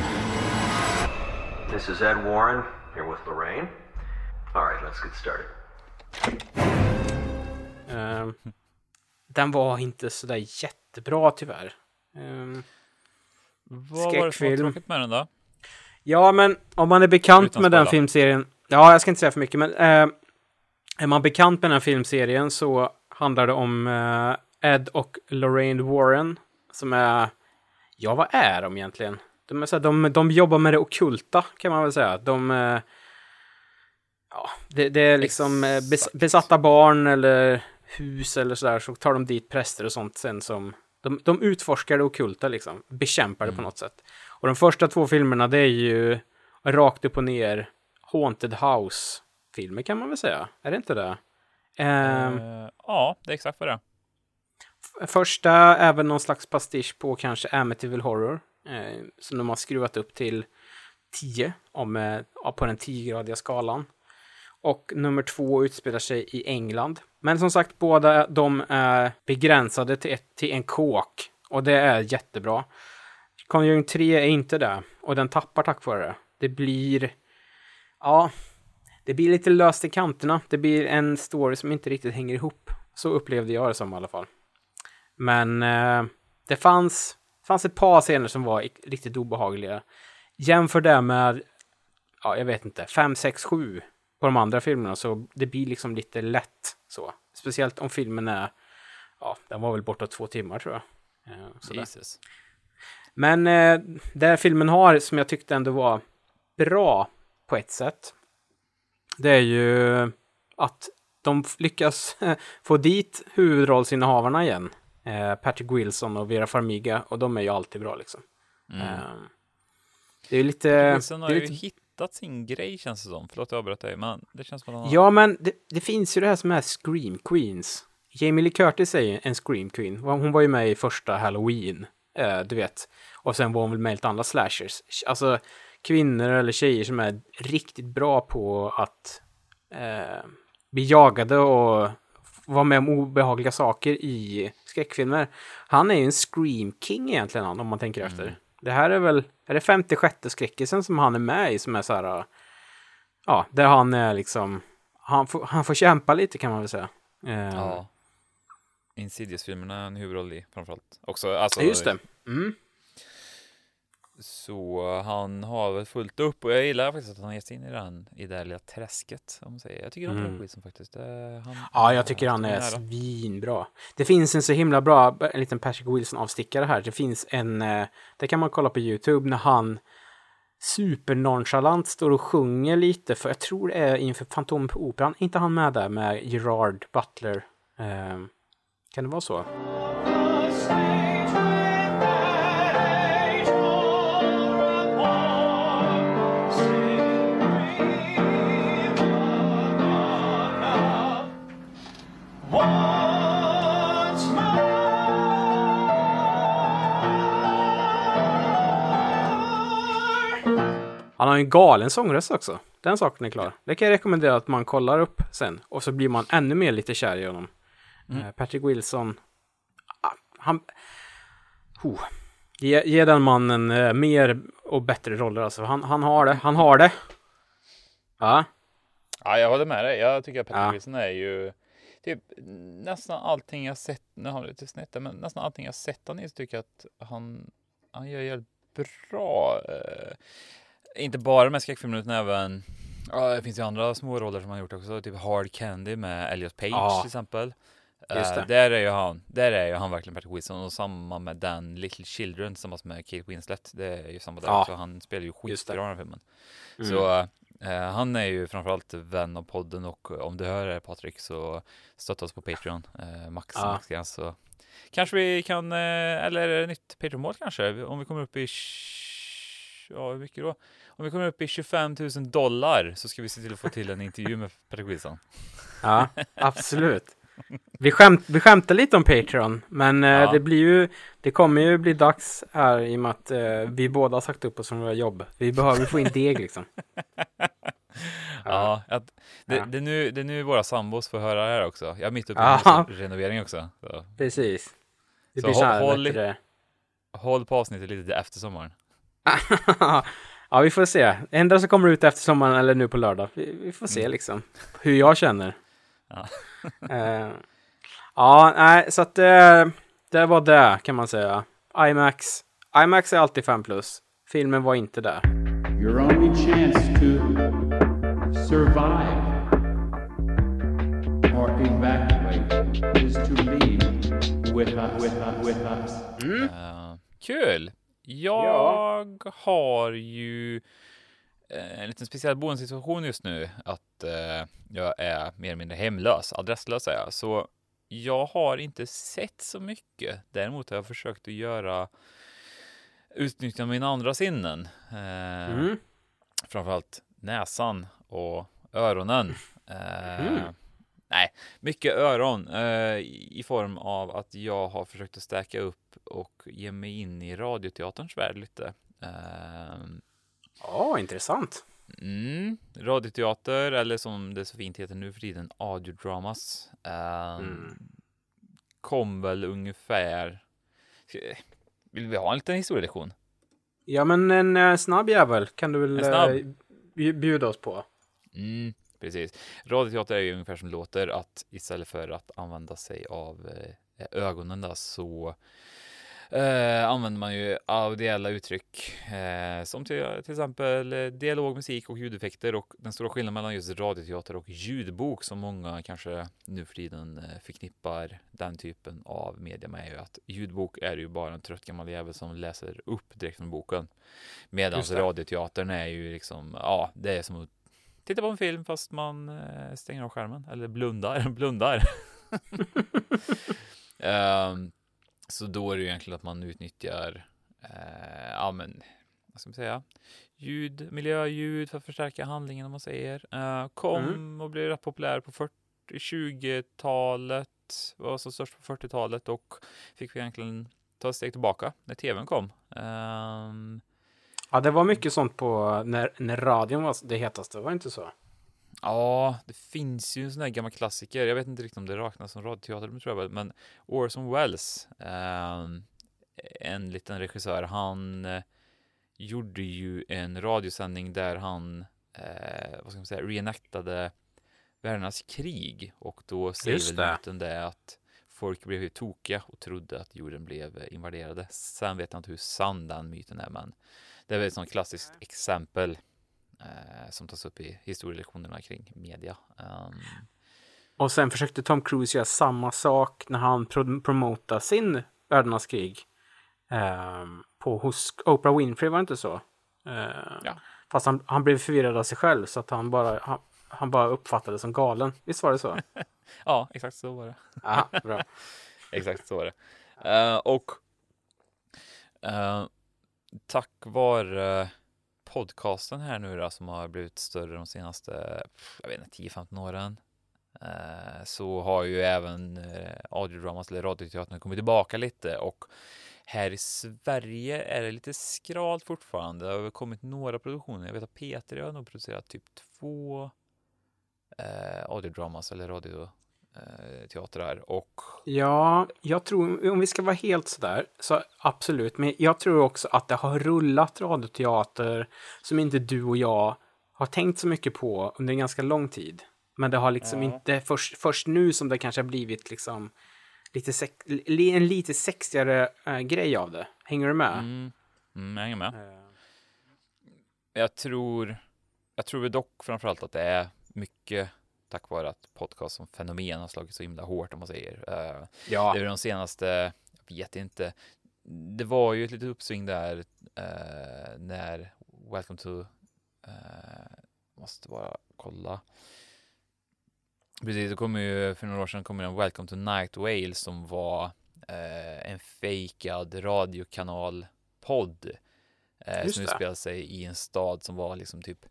This is Ed Warren, here with Lorraine. All right, let's get started. Ehm, den var inte sådär jättebra tyvärr. Ehm, Vad var det som var tråkigt med den då? Ja, men om man är bekant Utan med den filmserien. Ja, jag ska inte säga för mycket, men eh, är man bekant med den filmserien så handlar det om eh, Ed och Lorraine Warren som är, ja vad är de egentligen? De, är så här, de, de jobbar med det ockulta kan man väl säga. De, eh, ja, det, det är liksom eh, Exakt. besatta barn eller hus eller sådär, så tar de dit präster och sånt sen som de, de utforskar det ockulta liksom, bekämpar det på något sätt. Och de första två filmerna det är ju rakt upp och ner Haunted House-filmer kan man väl säga. Är det inte det? Ehm, Eh, ja, det är exakt vad det är. Första är väl någon slags pastisch på kanske Amityville Horror. Eh, som de har skruvat upp till 10 om, eh, på den 10-gradiga skalan. Och nummer två utspelar sig i England. Men som sagt, båda de är begränsade till, ett, till en kåk. Och det är jättebra. Conjuring 3 är inte det. Och den tappar tack vare det. Det blir... Ja, det blir lite löst i kanterna. Det blir en story som inte riktigt hänger ihop. Så upplevde jag det som i alla fall. Men eh, det fanns, fanns ett par scener som var riktigt obehagliga. Jämför det med, ja, jag vet inte, 5, 6, 7 på de andra filmerna så det blir liksom lite lätt så. Speciellt om filmen är, ja, den var väl bortåt två timmar tror jag. Eh. Jesus. Men eh, det filmen har, som jag tyckte ändå var bra på ett sätt, det är ju att de lyckas få dit huvudrollsinnehavarna igen. Eh, Patrick Wilson och Vera Farmiga, och de är ju alltid bra liksom. Mm. Eh, det är lite... Wilson det har är ju lite hittat sin grej känns det som. Förlåt jag avbröt dig, men det känns som att han. Ja, men det, det finns ju det här som är Scream Queens. Jamie Lee Curtis är ju en Scream Queen. Hon var ju med i första Halloween, eh, du vet. Och sen var hon väl med i lite andra slashers. Alltså, kvinnor eller tjejer som är riktigt bra på att eh, bli jagade och vara med om obehagliga saker i skräckfilmer. Han är ju en Scream King egentligen, om man tänker efter. Det här är väl, är det 56 skräckisen som han är med i som är så här, ja, där han är liksom, han får, han får kämpa lite kan man väl säga. Eh, Ja. Insidious-filmerna är en huvudroll i framförallt. Också, alltså, Just det. Mm. Så han har väl fullt upp och jag gillar faktiskt att han gett sig in i den i det här lilla träsket. Om man säger. Jag tycker om Mm. Wilson faktiskt. Det, han, Ja, jag tycker han är svinbra. Det finns en så himla bra, en liten Patrick Wilson-avstickare här. Det finns en, eh, det kan man kolla på YouTube, när han supernonchalant står och sjunger lite, för jag tror det är inför Fantomen på Operan. inte han med där med Gerard Butler? Eh, kan det vara så? Han har en galen sångröst också. Den saken är klar. Det kan jag rekommendera att man kollar upp sen. Och så blir man ännu mer lite kär i honom. Eh, Patrick Wilson. ah, Han... Oh. Ge, ge den mannen eh, mer och bättre roller alltså. Han, han har det. Han har det. Ja. Ja, jag håller med dig. Jag tycker att Patrick Ja. Wilson är ju typ nästan allting jag sett. Nu har lite snett men nästan allting jag sett han i så tycker jag att han, han gör jävligt bra. Eh, inte bara med skräckfilmer utan även Ja, det finns ju andra små roller som han gjort också, typ Hard Candy med Elliot Page Ja, till exempel. just Eh, det. där är ju han, där är ju han verkligen Patrick Wilson och samma med Dan Little Children tillsammans med Kate Winslet. Det är ju samma där Ja, också. Han spelar ju just det. skitbra i den här filmen. Mm. Så eh, han är ju framförallt vän av podden och om du hör det Patrik så stötta oss på Patreon. Eh, max, Ja. maxgräns så kanske vi kan, eh, eller är det nytt Patreon-mål kanske? Om vi kommer upp i ja, hur mycket då? Om vi kommer upp i 25 000 dollar så ska vi se till att få till en intervju med Quizan. Ja, absolut. Vi, skämt, vi skämtar lite om Patreon, men eh, Ja. det blir ju, det kommer ju bli dags här i och med att eh, vi båda har sagt upp oss från våra jobb. Vi behöver få in deg liksom. Ja, att, det, Ja. Det, är nu, det är nu våra sambos får höra det här också. Jag är mitt uppe i Ja. en renovering också. Så. Precis. Det Så blir så här, håll- håll. Håll på avsnittet lite efter sommaren. ja, vi får se. Ändå så kommer det ut efter sommaren eller nu på lördag. Vi, vi får se Mm. liksom hur jag känner. Ja. Eh, ja, nej, så att det, det var det kan man säga. IMAX. IMAX är alltid 5 plus. Filmen var inte där. Your only chance to survive or evacuate is to leave with us. With us. With us. Eh, kul! Jag har ju eh, en liten speciell boendesituation just nu. Att eh, jag är mer eller mindre hemlös, adresslös är jag. Så jag har inte sett så mycket. Däremot har jag försökt att göra utnyttja mina andra sinnen. Eh, Mm. framförallt näsan och öronen. Eh, Mm. Nej, mycket öron eh, i form av att jag har försökt att stärka upp och ge mig in i radioteaterns värld lite. Eh, Ja, intressant. mm, radioteater, eller som det så fint heter nu för tiden, audiodramas. Eh, Mm. Kom väl ungefär... Vill vi ha en liten historielektion? Ja, men en eh, snabb jävel kan du väl eh, bj- bjuda oss på. Mm, precis. Radioteater är ju ungefär som låter att istället för att använda sig av eh, ögonen då, så eh, använder man ju audiella uttryck eh, som till, till exempel eh, dialog, musik och ljudeffekter och den stora skillnaden mellan just radioteater och ljudbok som många kanske nu för tiden eh, förknippar den typen av media med är ju att ljudbok är ju bara en trött gammal jävel som läser upp direkt från boken. Medan radioteatern är ju liksom, ja, det är som att titta på en film fast man eh, stänger av skärmen eller blundar, blundar. Ehm, så då är det ju egentligen att man utnyttjar, eh, ja men, vad ska man säga, ljud, miljöljud för att förstärka handlingen om man säger. Eh, kom Mm. och blev rätt populär på 40 20-talet, var som störst på 40-talet och fick vi egentligen ta ett steg tillbaka när tvn kom. Ehm, Ja, det var mycket sånt på när, när radion var det hetaste, var det inte så? Ja, det finns ju en sån här gammal klassiker. Jag vet inte riktigt om det räknas som radioteater, men tror jag. Men Orson Welles, eh, en liten regissör, han eh, gjorde ju en radiosändning där han, eh, vad ska man säga, reenactade världarnas krig. Och då säger väl det. myten det att folk blev ju tokiga och trodde att jorden blev invaderade. Sen vet jag inte hur sann den myten är, men det är väl ett sånt klassiskt exempel eh, som tas upp i historielektionerna kring media. Ehm, Och sen försökte Tom Cruise göra samma sak när han pro promotade sin Världarnas krig. ehm, på hos Oprah Winfrey, var det inte så? Eh, Ja. Fast han, han blev förvirrad av sig själv så att han bara, han, han bara uppfattade som galen. Visst var det så? ja, exakt så var det. Ja, bra. Exakt så var det. Eh, och eh, tack vare eh, podcasten här nu då, som har blivit större de senaste, jag vet inte, 10-15 åren. Eh, så har ju även eh, audiodramas eller radioteatern kommit tillbaka lite och här i Sverige är det lite skralt fortfarande. Det har väl kommit några produktioner. Jag vet att Peter har nog producerat typ två eh, audiodramas eller radioteatrar och Ja, jag tror, om vi ska vara helt sådär, så absolut. Men jag tror också att det har rullat radioteater som inte du och jag har tänkt så mycket på under en ganska lång tid. Men det har liksom inte först, först nu som det kanske har blivit liksom lite sex, en lite sexigare eh, grej av det. Hänger du med? Mm, mm, jag hänger med. Eh, Jag tror, jag tror dock framförallt att det är mycket tack vare att podcast som fenomen har slagit så himla hårt om man säger. Eh, ja, Det är de senaste, jag vet inte, det var ju ett litet uppsving där eh, när Welcome to, eh, måste bara kolla. Precis, det kom ju för några år sedan kom en Welcome to Night Wales som var en fejkad radiokanal-podd Eh, som det. utspelar sig i en stad som var liksom typ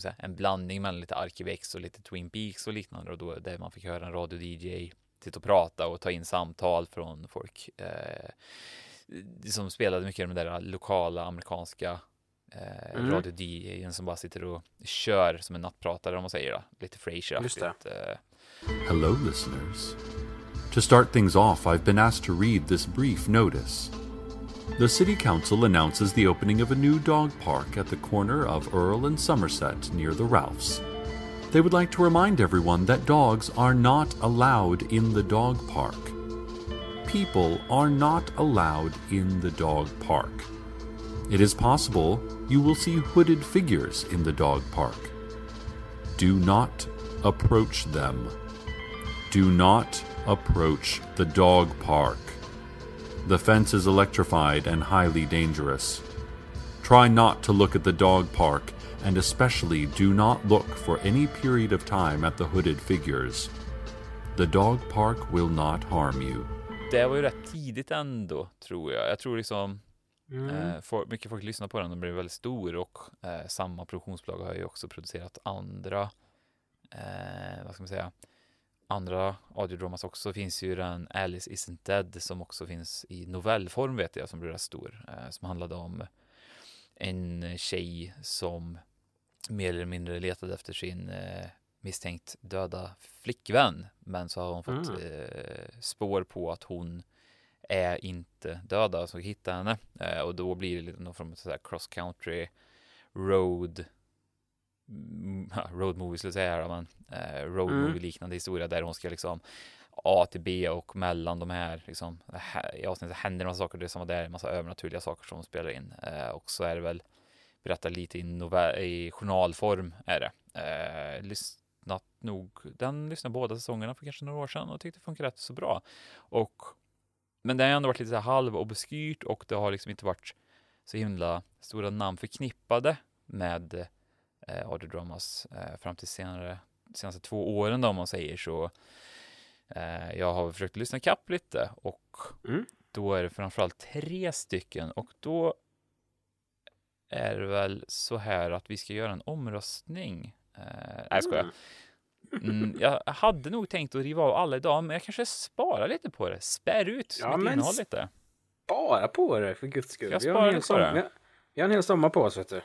säga, en blandning mellan lite Arkivex och lite Twin Peaks och liknande och då där man fick höra en radio-DJ sitta och prata och ta in samtal från folk eh, som spelade mycket med det där lokala amerikanska eh, Mm. radio-DJn som bara sitter och kör som en nattpratare om man säger det. Lite Just det. Frasier-aktigt. Eh, Hello, listeners. To start things off, I've been asked to read this brief notice. The City Council announces the opening of a new dog park at the corner of Earl and Somerset near the Ralphs. They would like to remind everyone that dogs are not allowed in the dog park. People are not allowed in the dog park. It is possible you will see hooded figures in the dog park. Do not approach them. Do not approach the dog park. The fence is electrified and highly dangerous. Try not to look at the dog park, and especially do not look for any period of time at the hooded figures. The dog park will not harm you. det var ju rätt tidigt ändå, tror jag. Jag tror liksom Mm. eh, for, mycket folk lyssnar på den, den blev väldigt stor och eh, samma produktionsbolag har ju också producerat andra, eh, vad ska man säga, andra audiodramas också. finns ju den Alice Isn't Dead som också finns i novellform vet jag, som blev rätt stor, eh, som handlade om en tjej som mer eller mindre letade efter sin eh, misstänkt döda flickvän. Men så har hon fått Mm. eh, spår på att hon är inte döda, så hitta henne. Eh, och då blir det någon form av cross country road road movie skulle jag säga här, men eh, road Mm. movie liknande historia där hon ska liksom A till B och mellan de här, liksom, här i avsnittet händer en massa saker, det är som att det är en massa övernaturliga saker som spelar in. Eh, och så är det väl berättar lite i, novell, i journalform är det. Eh, lyssnat nog, den lyssnade båda säsongerna för kanske några år sedan och tyckte det funkar rätt så bra. Och, men det har ändå varit lite så här halv obskyrt och det har liksom inte varit så himla stora namn förknippade med eh, audiodramas eh, fram till senare, senaste två åren då om man säger så. Eh, jag har försökt lyssna kapp lite och Mm. då är det framförallt tre stycken och då är det väl så här att vi ska göra en omröstning. Eh, nej, jag skojar. Mm, jag hade nog tänkt att riva av alla idag, men jag kanske sparar lite på det. Spär ut Ja, mitt innehåll lite. Bara på det, för guds skull. Jag Vi har en hel sparar på det. vi har- Vi har en hel sommar på oss, vet du.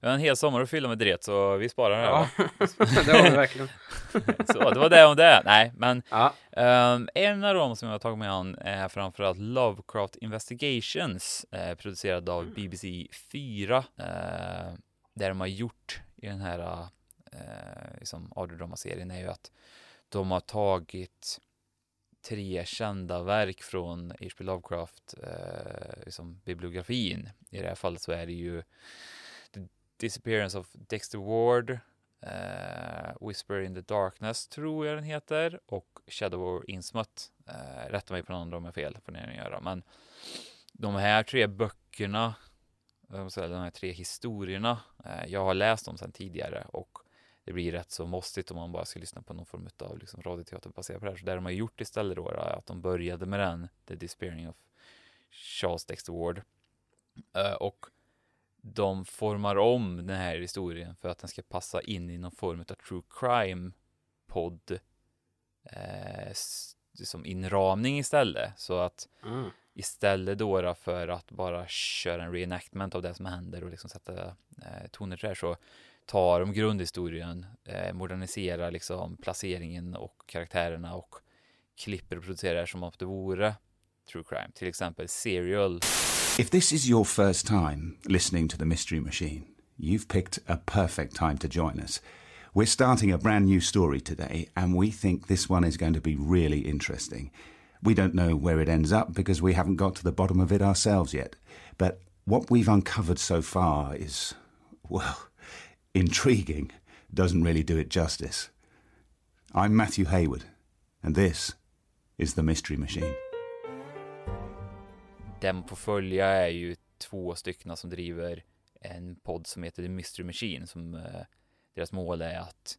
Vi har en hel sommar att fylla med dret, så vi sparar det här. Ja, det har vi verkligen. Så det var det om det. Nej, men Ja. ehm, en av dem som jag har tagit mig an är framförallt Lovecraft Investigations, eh, producerad av BBC 4, eh, där de har gjort i den här eh, liksom audiodramaserien är ju att de har tagit tre kända verk från H.P. Lovecraft, eh, liksom bibliografin. I det här fallet så är det ju Disappearance of Dexter Ward, eh, Whisper in the Darkness tror jag den heter och Shadow War Insmut. Eh, rätta mig på någon om jag har fel, får ni göra. Men de här tre böckerna, de här tre historierna, eh, jag har läst dem sedan tidigare och det blir rätt så måstigt om man bara ska lyssna på någon form av liksom radioteater baserat på det här. Så det de har gjort istället då är att de började med den, The Disappearing of Charles Dexter Ward. Uh, och de formar om den här historien för att den ska passa in i någon form av true crime podd eh, som inramning istället. Så att Mm. istället då, för att bara köra en reenactment av det som händer och liksom sätta eh, toner här så tar de grundhistorien, eh, moderniserar liksom placeringen och karaktärerna och klipper och producerar som om det vore true crime. Till exempel Serial If this is your first time listening to the Mystery Machine, you've picked a perfect time to join us. We're starting a brand new story today, and we think this one is going to be really interesting. We don't know where it ends up because we haven't got to the bottom of it ourselves yet. But what we've uncovered so far is, well, intriguing. Doesn't really do it justice. I'm Matthew Hayward, and this is the Mystery Machine. Den på följa är ju två stycken som driver en podd som heter The Mystery Machine som eh, deras mål är att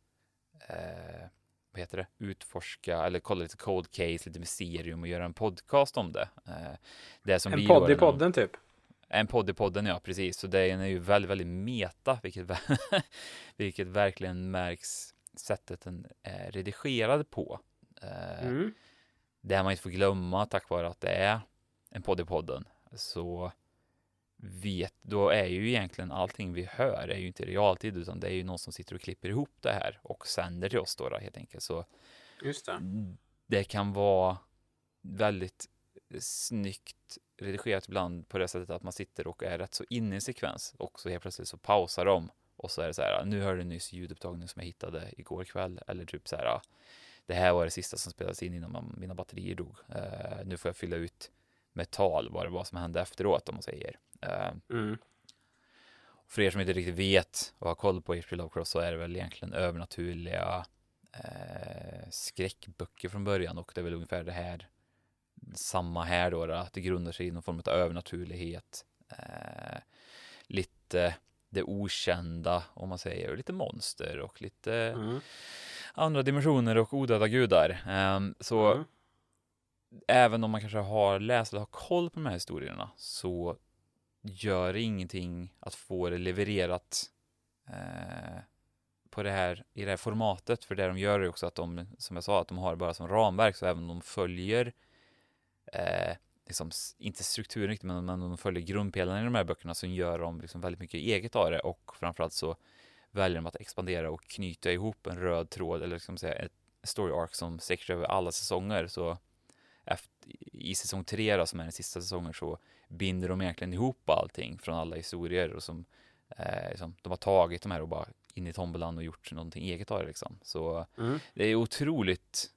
eh, vad heter det, utforska eller kolla lite cold case, lite mysterium och göra en podcast om det. Eh, det som En podd i den- podden, typ. En podd i podden, ja precis. Så den är ju väldigt, väldigt meta, vilket, vilket verkligen märks sättet den är redigerad på. Eh, Mm. Det man inte får glömma tack vare att det är en podd i podden så vet, då är ju egentligen allting vi hör är ju inte realtid utan det är ju någon som sitter och klipper ihop det här och sänder till oss då, då helt enkelt. Så Just det. det kan vara väldigt snyggt redigerat ibland på det sättet att man sitter och är rätt så inne i en sekvens och så helt plötsligt så pausar de och så är det så här, nu hörde du nyss ljudupptagning som jag hittade igår kväll eller typ så här, det här var det sista som spelades in innan man, mina batterier dog. Eh, nu får jag fylla ut med tal vad det var som hände efteråt om man säger. Eh, Mm. för er som inte riktigt vet och har koll på H.P. Lovecraft så är det väl egentligen övernaturliga eh, skräckböcker från början och det är väl ungefär det här samma här då, att det grundar sig i någon form av övernaturlighet. Eh, lite det okända om man säger och lite monster och lite Mm. andra dimensioner och odöda gudar. Ehm, så Mm även om man kanske har läst eller har koll på de här historierna så gör det ingenting att få det levererat eh, på det här, i det här formatet. För det de gör är också att de, som jag sa, att de har det bara som ramverk. Så även om de följer, eh, liksom, inte strukturen riktigt, men, men de följer grundpelarna i de här böckerna så gör de liksom väldigt mycket eget av det. Och framförallt så väljer de att expandera och knyta ihop en röd tråd eller liksom säga ett story arc som sträcker sig över alla säsonger. Så efter, i säsong tre då, som är den sista säsongen så binder de egentligen ihop allting från alla historier och som eh, liksom, de har tagit de här och bara in i tombolan och gjort någonting eget av det liksom. Så Mm. det är otroligt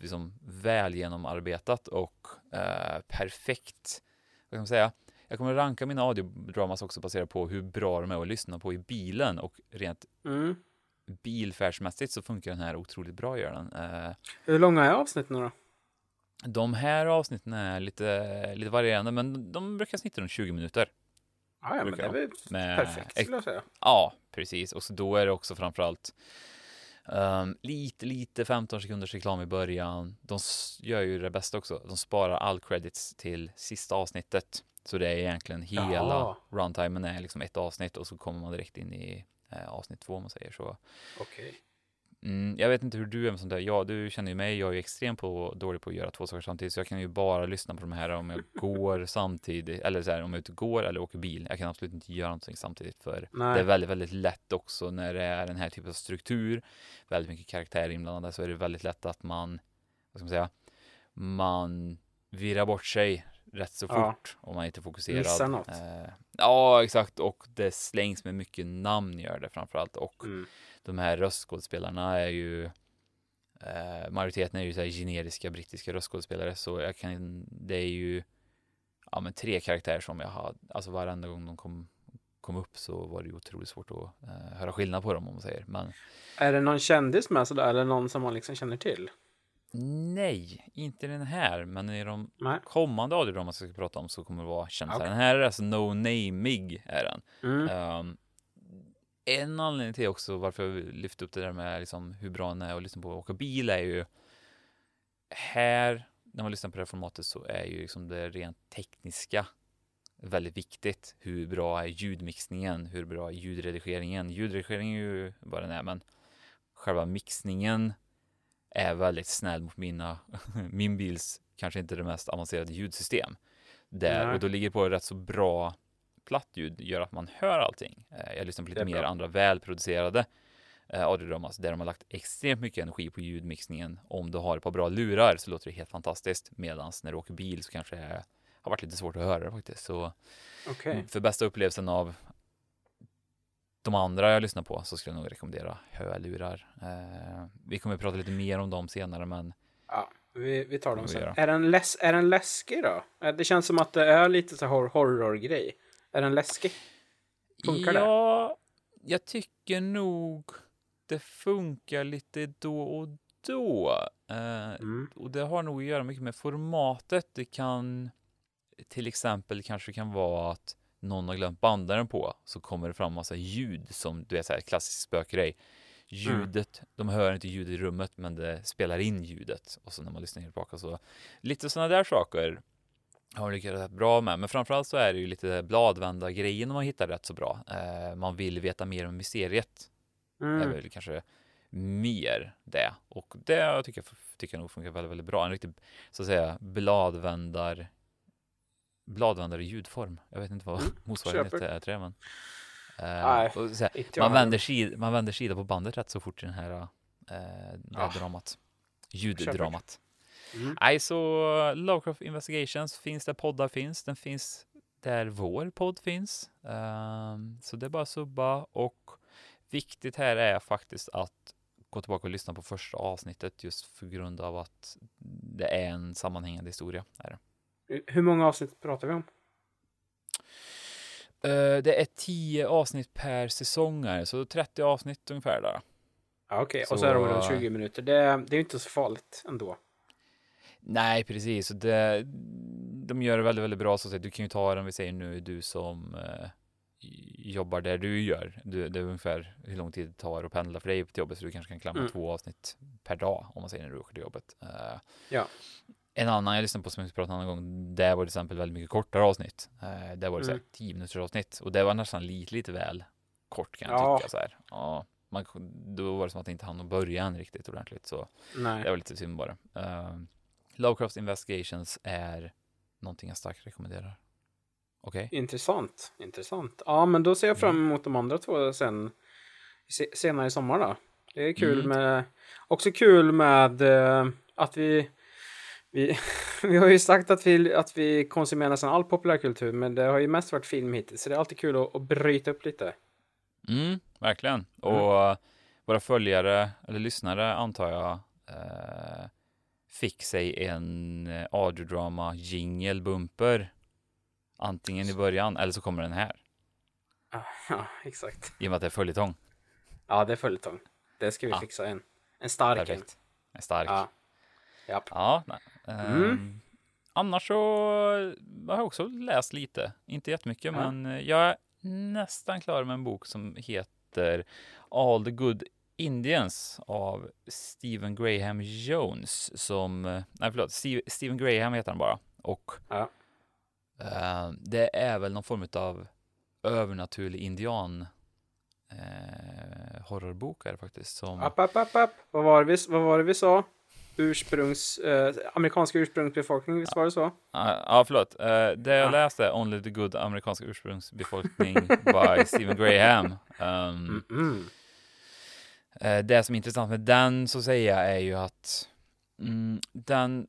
liksom, väl genomarbetat och eh, perfekt. Vad kan man säga? Jag kommer ranka mina audiodramas också baserat på hur bra de är att lyssna på i bilen och rent Mm. bilfärdsmässigt så funkar den här otroligt bra gör den. Eh, Hur långa är avsnitten då? De här avsnitten är lite, lite varierande men de brukar snitta runt 20 minuter. Ja, ja men det är väl perfekt skulle jag säga. Ja, precis. Och så då är det också framförallt um, lite, lite 15 sekunders reklam i början. De gör ju det bästa också. De sparar all credits till sista avsnittet. Så det är egentligen hela Jaha. runtimen är liksom ett avsnitt och så kommer man direkt in i eh, avsnitt två om man säger så. Okej. Mm, jag vet inte hur du är med sånt där. Ja, du känner ju mig. Jag är ju extremt på, dålig på att göra två saker samtidigt, så jag kan ju bara lyssna på de här om jag går samtidigt, eller så här, om jag ute går eller åker bil. Jag kan absolut inte göra någonting samtidigt, för Nej. det är väldigt, väldigt lätt också när det är den här typen av struktur, väldigt mycket karaktärer inblandade, så är det väldigt lätt att man, vad ska man säga, man virrar bort sig rätt så Ja. fort om man inte är fokuserad. Missar något. Eh, ja, exakt. Och det slängs med mycket namn gör det framförallt. Och Mm. De här röstskådespelarna är ju eh, majoriteten är ju så här generiska brittiska röstskådespelare så jag kan det är ju ja men tre karaktärer som jag har alltså varenda gång de kom kom upp så var det ju otroligt svårt att eh, höra skillnad på dem om man säger men Är det någon kändis med sådär eller någon som man liksom känner till? nej inte den här men i de Nej. kommande som jag ska prata om så kommer det vara känt Okej. den här är alltså no namig är den Mm. Ehm, en anledning till också varför jag lyfte upp det där med liksom hur bra den är att lyssna på att åka bil är ju här, när man lyssnar på det här formatet så är ju liksom det rent tekniska väldigt viktigt. Hur bra är ljudmixningen? Hur bra är ljudredigeringen? Ljudredigeringen är ju vad den är, men själva mixningen är väldigt snäll mot mina, min bils kanske inte det mest avancerade ljudsystem. Där, Nej. och då ligger på rätt så bra platt ljud gör att man hör allting. Eh, Jag lyssnar på lite mer andra välproducerade eh, audiodramas där de har lagt extremt mycket energi på ljudmixningen. Om du har ett par bra lurar så låter det helt fantastiskt. Medan när du åker bil så kanske det har varit lite svårt att höra det faktiskt. Så Okej. för bästa upplevelsen av de andra jag lyssnar på så skulle jag nog rekommendera hörlurar. Eh, vi kommer att prata lite mer om dem senare men Ja, vi, vi tar dem sen. Är den, läs är den läskig då? Det känns som att det är lite så hor horror-grej. Är den läskig? Funkar det? ja, jag tycker nog det funkar lite då och då. Eh, Mm. Och det har nog att göra mycket med formatet. Det kan till exempel kanske kan vara att någon har glömt bandaren på så kommer det fram massa ljud som du vet så här klassisk spökgrej. Ljudet, de hör inte ljud i rummet men det spelar in ljudet och så när man lyssnar tillbaka så lite sådana där saker har lyckats rätt bra med. Men framförallt så är det ju lite bladvända grejen man hittar rätt så bra. Eh, man vill veta mer om mysteriet. Mm. är väl kanske mer det. Och det tycker jag, tycker jag nog funkar väldigt, väldigt bra. En riktig, så att säga, bladvändar bladvändare i ljudform. Jag vet inte vad motsvarigheten köper. är till det, men. Eh, och så här, man, vänder sid, man vänder sida på bandet rätt så fort i den här, eh, det här Ja. dramat. Ljuddramat. Mm. Nej, så Lovecraft Investigations finns där poddar finns. Den finns där vår podd finns. Ehm, så det är bara att subba och viktigt här är faktiskt att gå tillbaka och lyssna på första avsnittet just för grund av att det är en sammanhängande historia. Är det. Hur många avsnitt pratar vi om? Eh, det är 10 avsnitt per säsong här, så 30 avsnitt ungefär där. Ja, Okej, och Så- är de runt 20 minuter. Det, det är ju inte så farligt ändå. Nej, precis. Det, de gör det väldigt, väldigt bra. Så att du kan ju ta den, vi säger nu, du som eh, jobbar där du gör. Du, det är ungefär hur lång tid det tar att pendla för dig till jobbet. Så du kanske kan klämma Mm. två avsnitt per dag, om man säger när du åker till jobbet. Eh, Ja. En annan jag lyssnade på som jag pratade en annan gång, det var till exempel väldigt mycket kortare avsnitt. Eh, det var det så här, Mm. 10 minuters avsnitt. Och det var nästan lite, lite väl kort kan jag Ja. tycka. Så här. Ja, man, då var det som att det inte hann att börja än riktigt ordentligt. Så Nej. det var lite synd bara. Uh, Lovecraft Investigations är någonting jag starkt rekommenderar. Okej? Intressant. Intressant. Ja, men då ser jag fram Mm. emot de andra två sen se, senare i sommar då. Det är kul Mm. med också kul med eh, att vi vi, vi har ju sagt att vi, att vi konsumerar nästan all populärkultur, men det har ju mest varit film hittills, så det är alltid kul att, att bryta upp lite. Mm, verkligen. Och eh, våra följare, eller lyssnare antar jag, eh, fick sig en eh, audiodrama jingle bumper. Antingen i början eller så kommer den här. Ja, exakt. I och med att det är följetong. Ja, det är följetong. Det ska vi Ja. fixa en. En stark. Perfekt. En stark. Ja. Japp. Ja, nej. Mm. Ehm, Annars så har jag också läst lite, inte jättemycket, Ja. men eh, jag är nästan klar med en bok som heter All the Good Indians av Stephen Graham Jones som, eh, nej förlåt, Steve, Stephen Graham heter han bara. Och Ja. eh, det är väl någon form av övernaturlig indian eh, horrorbok är det faktiskt. Som, App, app, app, app. Vad var det vi, vad var det vi sa? Ursprungs... Eh, amerikanska ursprungsbefolkning, visst var det så? Ja, ja, förlåt. Eh, det jag Ja. läste, Only the Good amerikanska ursprungsbefolkning by Stephen Graham. Um, Mm. eh, Eh, det som är intressant med den så att säga är ju att mm, den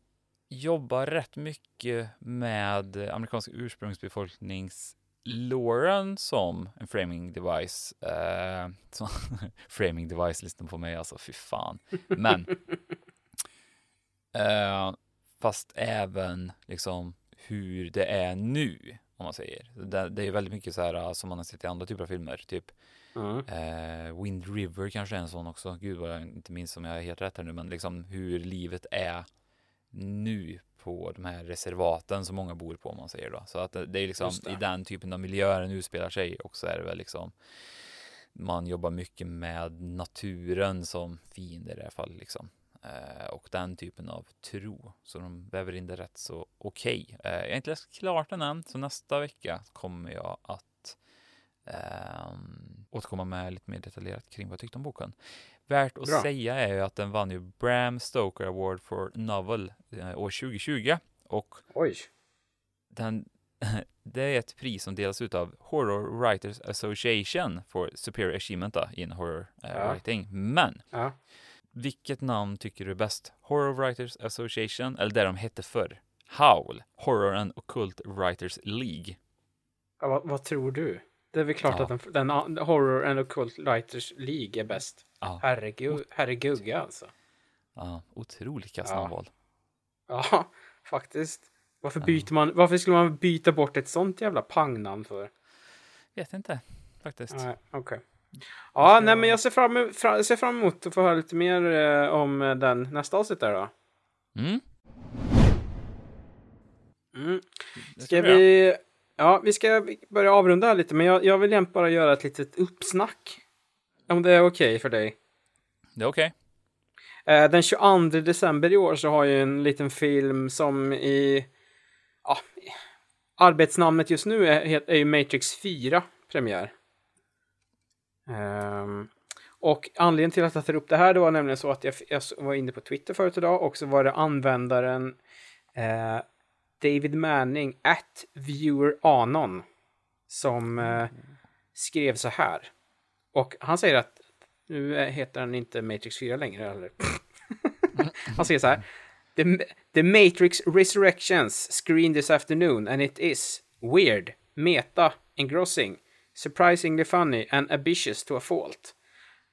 jobbar rätt mycket med amerikansk ursprungsbefolknings Lauren som en framing device. Eh, som, framing device, lyssna på mig alltså, fy fan. Men eh, fast även liksom hur det är nu, om man säger. Det, det är väldigt mycket så här som man har sett i andra typer av filmer, typ Mm. eh, Wind River kanske är en sån också. Gud vad jag inte minns om jag är helt rätt här nu, men liksom hur livet är nu på de här reservaten som många bor på, om man säger då. Så att det, är liksom i den typen av miljöer den utspelar sig och så är det väl liksom man jobbar mycket med naturen som fiende i det här fallet liksom. Eh, och den typen av tro. Så de väver in det rätt så okej. Eh, jag har inte läst klart den än, så nästa vecka kommer jag att ehm, återkomma med lite mer detaljerat kring vad jag tyckte om boken. Värt att Bra. säga är ju att den vann ju Bram Stoker Award for Novel eh, år 2020 och Oj. den, det är ett pris som delas ut av Horror Writers Association for Superior Achievement då, in Horror eh, Ja. Writing. Men Ja. vilket namn tycker du är bäst? Horror Writers Association eller det de hette förr? Howl, Horror and Occult Writers League. Ja, vad, vad tror du? Det är väl klart Ja. att den, den Horror and Occult Writers League är bäst. Ja, Herregud, herregugga alltså. ja otroligt kass Ja. Ja, faktiskt. Varför byter man, varför skulle man byta bort ett sånt jävla pangnamn för? Vet inte faktiskt. Nej, okej. Ja, nej men jag ser fram, fra, ser fram emot att få höra lite mer eh, om eh, den nästa avsnitt där då. Mm, Mm. Ska vi... Ja, vi ska börja avrunda lite, men jag, jag vill egentligen bara göra ett litet uppsnack. Om det är okej för dig. Det är okej. Eh, den 22 december i år så har ju en liten film som i... ja, arbetsnamnet just nu är, är ju Matrix 4 premiär. Ehm, och anledningen till att jag tar upp det här, det var nämligen så att jag, jag var inne på Twitter förut idag och så var det användaren eh, David Manning, at viewer som eh, skrev så här. Och han säger att nu heter han inte Matrix 4 längre. Eller? han säger så här. The, the Matrix Resurrections screen this afternoon and it is weird, meta, engrossing, surprisingly funny and ambitious to a fault.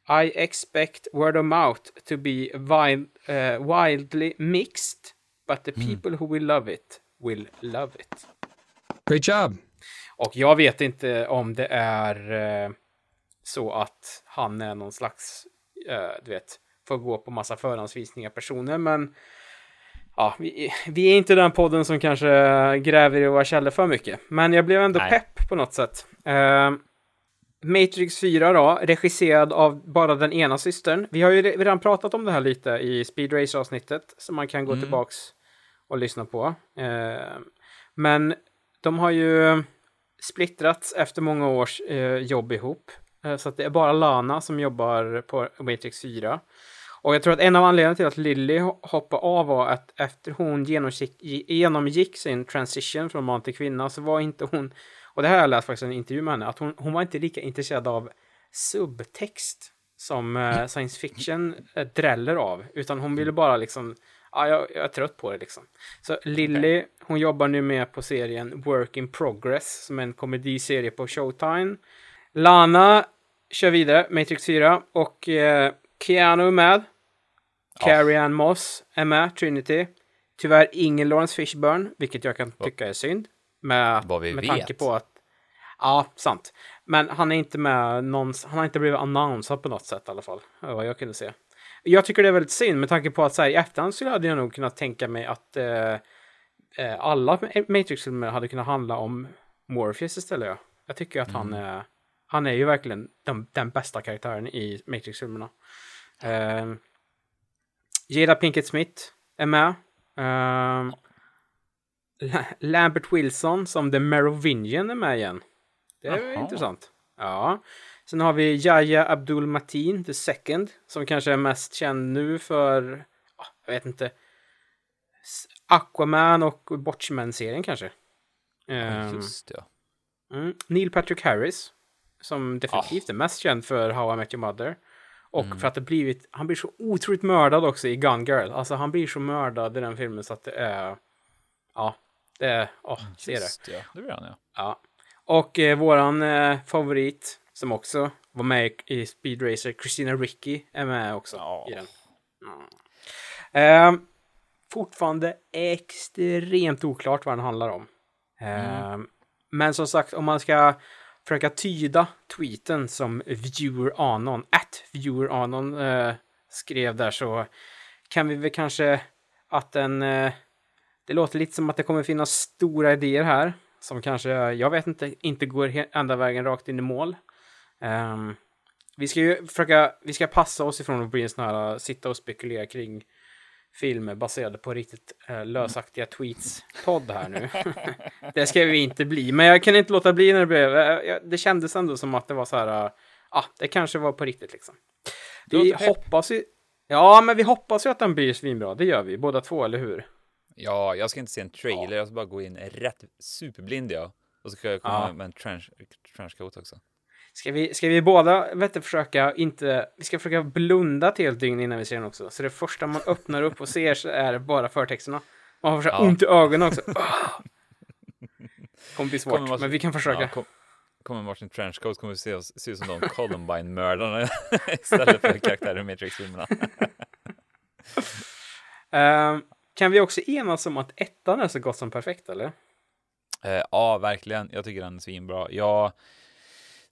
I expect word of mouth to be wild, uh, wildly mixed, but the people who will love it will love it. Great job! Och jag vet inte om det är eh, så att han är någon slags, eh, du vet, får gå på massa förhandsvisningar personer, men ja, vi, vi är inte den podden som kanske gräver i våra källor för mycket. Men jag blev ändå Nej. pepp på något sätt. Eh, Matrix 4 då, regisserad av bara den ena systern. Vi har ju re- redan pratat om det här lite i Speed Race-avsnittet, som man kan gå tillbaks och lyssna på. Eh, men de har ju splittrats efter många års eh, jobb ihop. Eh, så att det är bara Lana som jobbar på Matrix 4. Och jag tror att en av anledningarna till att Lily hoppade av var att efter hon genomgick, genomgick sin transition från man till kvinna så var inte hon, och det här har jag läst faktiskt i en intervju med henne, att hon, hon var inte lika intresserad av subtext som eh, science fiction eh, dräller av, utan hon ville bara liksom, ja, jag, jag är trött på det liksom. Så Lily, hon jobbar nu med på serien Work in Progress, som är en komediserie på Showtime. Lana kör vidare, Matrix 4, och eh, Keanu är med. Carrie Ann Moss är med, Trinity. Tyvärr ingen Lawrence Fishburne, vilket jag kan tycka är synd. Med, Vad vi med vet. tanke på att... Ja, sant. Men han är inte med någons, Han har inte blivit annonsad på något sätt i alla fall. Vad jag kunde se. Jag tycker det är väldigt synd med tanke på att så här, i efterhand så hade jag nog kunnat tänka mig att eh, eh, alla Matrix-filmer hade kunnat handla om Morpheus istället. Ja. Jag tycker att han är... Han är ju verkligen den, den bästa karaktären i Matrix-filmerna. Eh, Jada Pinkett Smith är med. La- Lambert Wilson som The Merovingian är med igen. Det är Jaha. intressant. Ja. Sen har vi Yahya Abdul Mateen, the second, som kanske är mest känd nu för, ja, jag vet inte, Aquaman och Watchmen-serien kanske. Ehm, Just ja. Mm. Neil Patrick Harris, som definitivt är mest känd för How I Met Your Mother. Och för att det blivit, han blir så otroligt mördad också i Gun Girl. Alltså han blir så mördad i den filmen så att det är, ja, det är, åh, se det. Just ja. Det blir han ja. Ja. Och eh, våran eh, favorit, som också var med i, Speed Racer, Christina Ricci, är med också Ja. i den. Mm. Eh, fortfarande extremt oklart vad den handlar om. Eh, Men som sagt, om man ska försöka tyda tweeten som viewer anon, at viewer anon eh, skrev där så kan vi väl kanske att den eh, det låter lite som att det kommer finnas stora idéer här som kanske, jag vet inte, inte går ända vägen rakt in i mål. Ehm, vi ska ju försöka, vi ska passa oss ifrån att bli en sån här, sitta och spekulera kring filmer baserade på riktigt uh, lösaktiga tweets-podd här nu. det ska vi inte bli, men jag kan inte låta bli när det blev, eh, jag- det kändes ändå som att det var så här, ja, ah, det kanske var på riktigt liksom. Vi hoppas ju, ja men vi hoppas ju att den blir svinbra, det gör vi, båda två, eller hur? Ja, jag ska inte se en trailer, jag ska bara gå in rätt superblind ja. Och så ska jag komma Ja. med en trench, trenchcoat också. Ska vi, ska vi båda vet du, försöka inte, vi ska försöka blunda till ett dygn innan vi ser den också. Så det första man öppnar upp och ser så är bara förtexterna. Man får så Ja. ont i ögonen också. Ah! Kommer bli svårt, Kommer men vi kan försöka. Ja, kom, kommer varsin trenchcoat kommer vi se, oss- se ut som de Columbine-mördarna istället för karaktärer i Matrix-filmerna. Ehm, kan vi också enas om att ettan är så gott som perfekt, eller? Eh, ja, verkligen. Jag tycker den är svinbra. Jag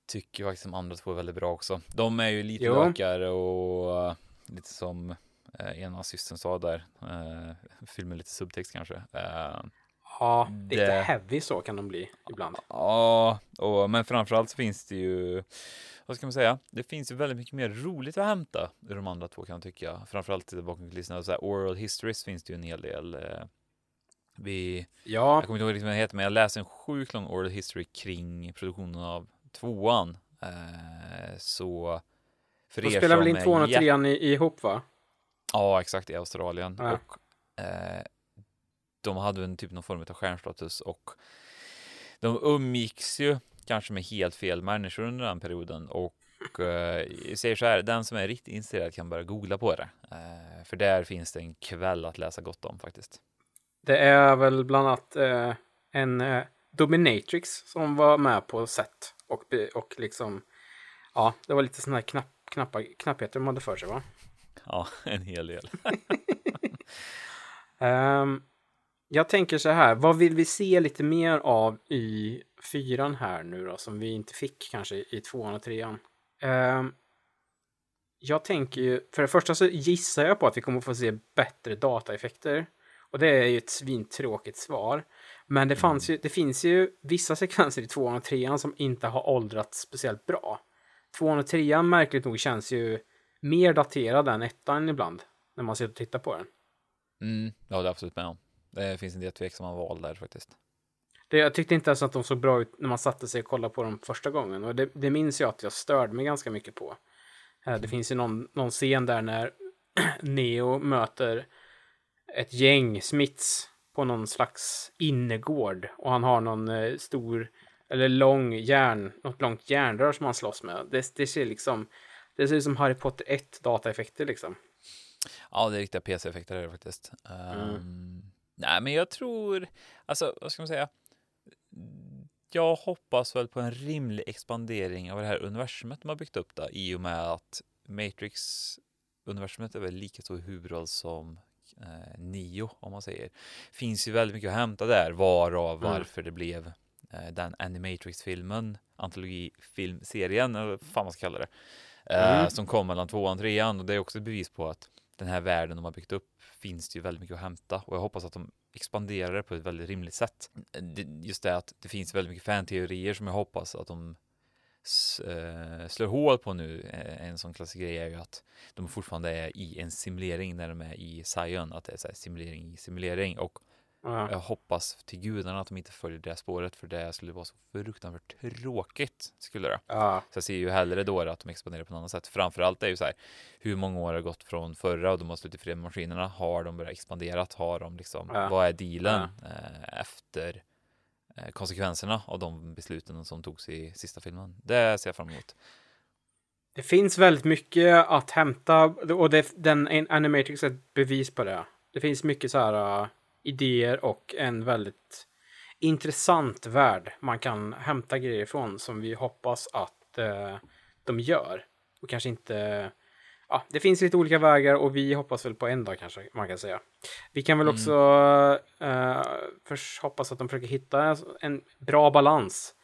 tycker faktiskt de andra två är väldigt bra också. De är ju lite Jo. lökigare och eh, lite som eh, ena systern sa där. Eh, filmen lite subtext kanske. Eh, Ja, lite Det- heavy så kan de bli ibland. Ja, och, men framförallt så finns det ju, vad ska man säga, det finns ju väldigt mycket mer roligt att hämta ur de andra två kan jag tycka. Framförallt bakom kulisserna, så här oral histories finns det ju en hel del Vi, Ja, jag kommer inte ihåg riktigt vad den heter, men jag läste en sjukt lång oral history kring produktionen av tvåan. Eh, så för de spelar väl in tvåan och trean ihop va? Ja, exakt, i Australien. Ja. Och eh, de hade en typ någon form av stjärnstatus och de umgicks ju kanske med helt fel människor under den perioden och eh, jag säger så här, den som är riktigt intresserad kan bara googla på det. Eh, för där finns det en kväll att läsa gott om faktiskt. Det är väl bland annat eh, en eh, dominatrix som var med på set och, och liksom ja, det var lite sådana här knapp, knappa, knappheter de hade för sig va? Ja, en hel del. Ehm, jag tänker så här, vad vill vi se lite mer av i fyran här nu då, som vi inte fick kanske i tvåan och trean? Ehm, jag tänker ju, för det första så gissar jag på att vi kommer få se bättre dataeffekter. Och det är ju ett svintråkigt svar. Men det, fanns ju, det finns ju vissa sekvenser i tvåan och trean som inte har åldrats speciellt bra. Tvåan och trean märkligt nog känns ju mer daterad än ettan ibland. När man sitter och tittar på den. Mm, jag håller absolut med om. Det finns en del tveksamma val där faktiskt. Det, jag tyckte inte ens att de såg bra ut när man satte sig och kollade på dem första gången. Och det, det minns jag att jag störde mig ganska mycket på. Eh, Det finns ju någon, någon scen där när Neo möter ett gäng Smiths på någon slags innergård. Och han har någon eh, stor, eller lång järn, något långt järnrör som han slåss med. Det, det ser liksom, det ser ut som Harry Potter 1 dataeffekter liksom. Ja, det är riktiga PC-effekter är det faktiskt. Ehm, nej, men jag tror, alltså vad ska man säga? Jag hoppas väl på en rimlig expandering av det här universumet de har byggt upp då, i och med att Matrix-universumet är väl lika stor huvudroll som eh, Nio, om man säger. Finns ju väldigt mycket att hämta där, varav Mm. varför det blev eh, den Animatrix-filmen, antologifilmserien, eller vad fan man ska kalla det, eh, Mm. som kom mellan tvåan och trean. Och det är också ett bevis på att den här världen de har byggt upp finns det ju väldigt mycket att hämta och jag hoppas att de expanderar det på ett väldigt rimligt sätt. Det, just det att det finns väldigt mycket fanteorier som jag hoppas att de slår hål på nu. Eh, En sån klassisk grej är ju att de fortfarande är i en simulering när de är i Zion, att det är så simulering i simulering och Ja. jag hoppas till gudarna att de inte följer det spåret för det skulle vara så fruktansvärt tråkigt skulle det. Ja. Så jag ser ju hellre då att de expanderar på något annat sätt. Framförallt är ju så här, hur många år har gått från förra och de har slutit fria med maskinerna? Har de börjat expanderat? Har de liksom, Ja. vad är dealen eh, efter eh, Eh, konsekvenserna av de besluten som togs i sista filmen? Det ser jag fram emot. Det finns väldigt mycket att hämta och det, den Animatrix är ett bevis på det. Det finns mycket så här uh, idéer och en väldigt intressant värld man kan hämta grejer ifrån som vi hoppas att uh, de gör. Och kanske inte... Ja, det finns lite olika vägar och vi hoppas väl på en dag kanske man kan säga. Vi kan väl också uh, först hoppas att de försöker hitta en bra balans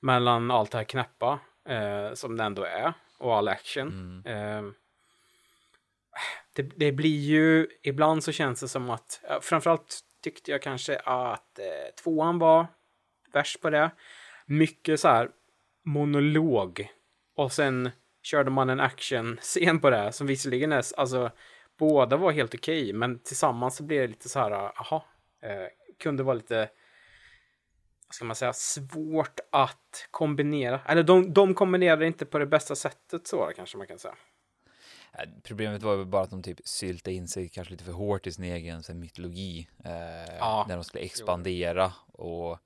mellan allt det här knäppa eh, som det ändå är och all action. Eh, det, det blir ju, ibland så känns det som att, framförallt tyckte jag kanske att eh, tvåan var värst på det. Mycket så här monolog och sen körde man en action-scen på det som visserligen är, alltså båda var helt okej, men tillsammans så blev det lite så här, aha, eh, kunde vara lite vad ska man säga, svårt att kombinera. Eller de, de kombinerade inte på det bästa sättet så kanske man kan säga. Problemet var väl bara att de typ syltade in sig kanske lite för hårt i sin egen här, mytologi. Eh, Ja. När de skulle expandera och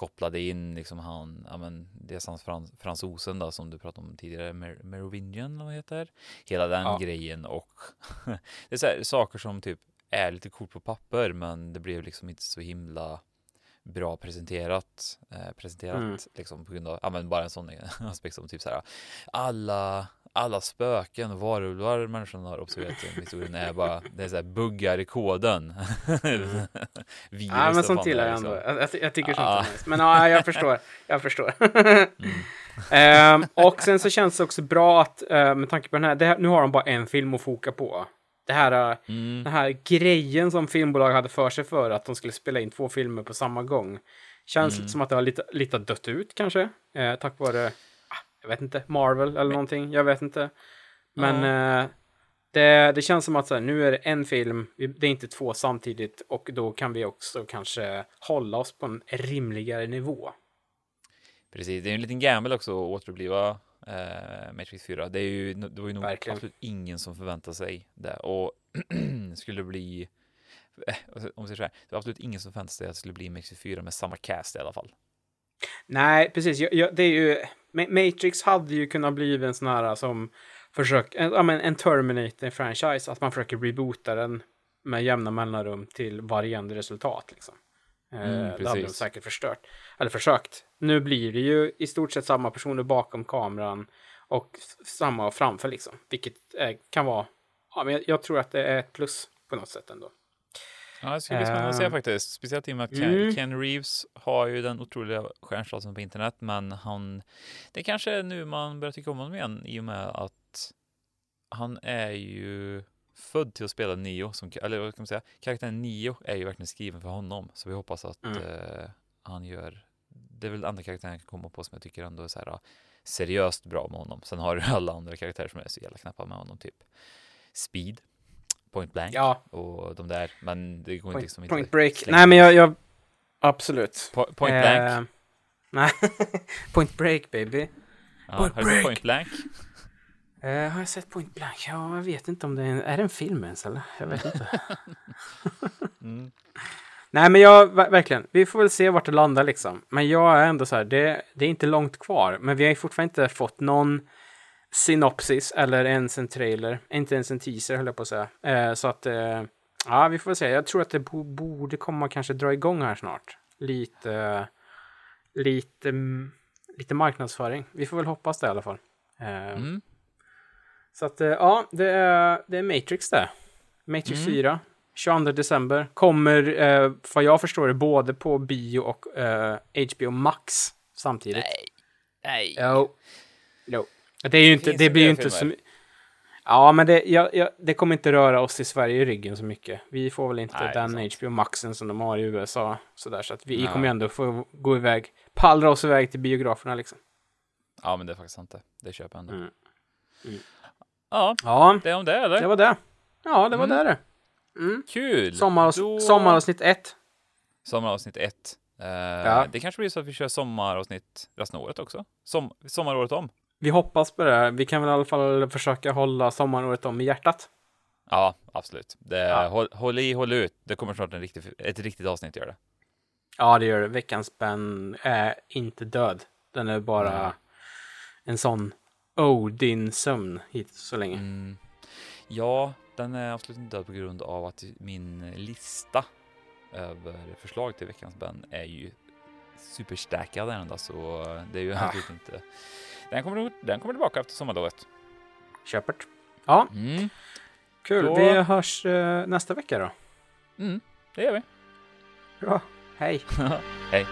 kopplade in liksom han, ja men det är hans frans, fransosen då som du pratade om tidigare, Mer Merovingian vad heter. Hela den Ja. grejen och det är så här, saker som typ är lite coolt på papper men det blev liksom inte så himla bra presenterat, eh, presenterat Mm. liksom på grund av, ja men bara en sån aspekt som typ så här alla alla spöken och varulvar människan har observerat i historien är bara det är så här buggar i koden. Virus Ja, men sånt gillar jag ändå. liksom. Jag, jag, jag tycker sånt Ja. är nice. Men ja, jag förstår. Jag förstår. Ehm, och sen så känns det också bra att, eh, med tanke på den här, här, nu har de bara en film att foka på. Det här, eh, Mm. den här grejen som filmbolag hade för sig för att de skulle spela in två filmer på samma gång. Känns Mm. som att det har lite, lite dött ut kanske. Eh, tack vare, ah, jag vet inte, Marvel eller någonting. Jag vet inte. Men eh, Det, det känns som att så här, nu är det en film, det är inte två samtidigt och då kan vi också kanske hålla oss på en rimligare nivå. Precis, det är en liten gamble också att återuppliva eh, Matrix 4. Det, är ju, det var ju nog Verkligen. absolut ingen som förväntade sig det. Och skulle bli, eh, om vi säger så här, det var absolut ingen som förväntade sig att det skulle bli Matrix 4 med samma cast i alla fall. Nej, precis. Jag, jag, det är ju, Matrix hade ju kunnat bli en sån här som försök, en, ja, men en Terminator-franchise, att man försöker reboota den med jämna mellanrum till varierande resultat. Liksom. Eh, Mm, det hade de precis. säkert förstört. Eller försökt. Nu blir det ju i stort sett samma personer bakom kameran och samma framför liksom. Vilket eh, kan vara, ja, men jag, jag tror att det är ett plus på något sätt ändå. Ja, det ska bli spännande att se Eh, faktiskt. Speciellt i och med att Ken, mm. Ken Reeves har ju den otroliga stjärnstatusen på internet, men han, det kanske är nu man börjar tycka om honom igen i och med att han är ju född till att spela Neo, som, eller vad ska man säga, karaktären Neo är ju verkligen skriven för honom, så vi hoppas att Mm. eh, han gör, det är väl andra karaktärer jag kan komma på som jag tycker ändå är så här ja, seriöst bra med honom. Sen har du alla andra karaktärer som är så jävla knappa med honom, typ Speed, Point Blank Ja. och de där, men det går inte Point, liksom inte point break. slänga Nej, men jag, jag absolut. Po- point Eh, Blank. Nej, point break baby. Ja, Point har du sett Break. Point Blank? Eh, har jag sett Point Blank? Ja, jag vet inte om det är en, är det en film ens eller? Jag vet inte. Mm. Nej, men jag, ver- verkligen, vi får väl se vart det landar liksom. Men jag är ändå så här, det, det är inte långt kvar. Men vi har ju fortfarande inte fått någon synopsis eller ens en trailer. Inte ens en teaser höll jag på att säga. Eh, så att, eh, ja, vi får väl se. Jag tror att det bo, borde komma kanske dra igång här snart. Lite, lite, lite marknadsföring. Vi får väl hoppas det i alla fall. Eh, Mm. Så att, eh, ja, det är, det är Matrix det. Matrix Mm. 4. 22 december. Kommer, eh, vad jag förstår det, både på bio och eh, HBO Max samtidigt. Nej. Nej. Jo. Jo. Det är ju inte, det blir ju inte så Ja, men det, jag, jag, det kommer inte röra oss i Sverige i ryggen så mycket. Vi får väl inte Nej, den sant. HBO Maxen som de har i USA. Sådär, så att vi Nej. kommer ju ändå få gå iväg, pallra oss iväg till biograferna liksom. Ja, men det är faktiskt sant det. Det köper jag ändå. Mm. Mm. Ja, Ja, det är om det eller? det var det. Ja, det var Mm. det det. Kul! Sommar, Då- Sommaravsnitt 1. Sommaravsnitt ett. Eh, Ja. Det kanske blir så att vi kör sommaravsnitt resten av året också. Som, sommaråret om. Vi hoppas på det. Vi kan väl i alla fall försöka hålla sommaråret om i hjärtat. Ja, absolut. Det, Ja. Håll, håll i, håll ut. Det kommer snart en riktig, ett riktigt avsnitt gör det. Ja, det gör det. Veckans spänn är inte död. Den är bara Nej. en sån Odin-sömn hit så länge. Mm. Ja, den är absolut inte död på grund av att min lista över förslag till veckans band är ju superstackad ända så det är ju Ah. absolut inte. Den kommer, den kommer tillbaka efter sommarlovet. Köpert. Ja, Mm. kul. Då- Vi hörs eh, nästa vecka då. Mm, det gör vi. Bra. Hej. Hej.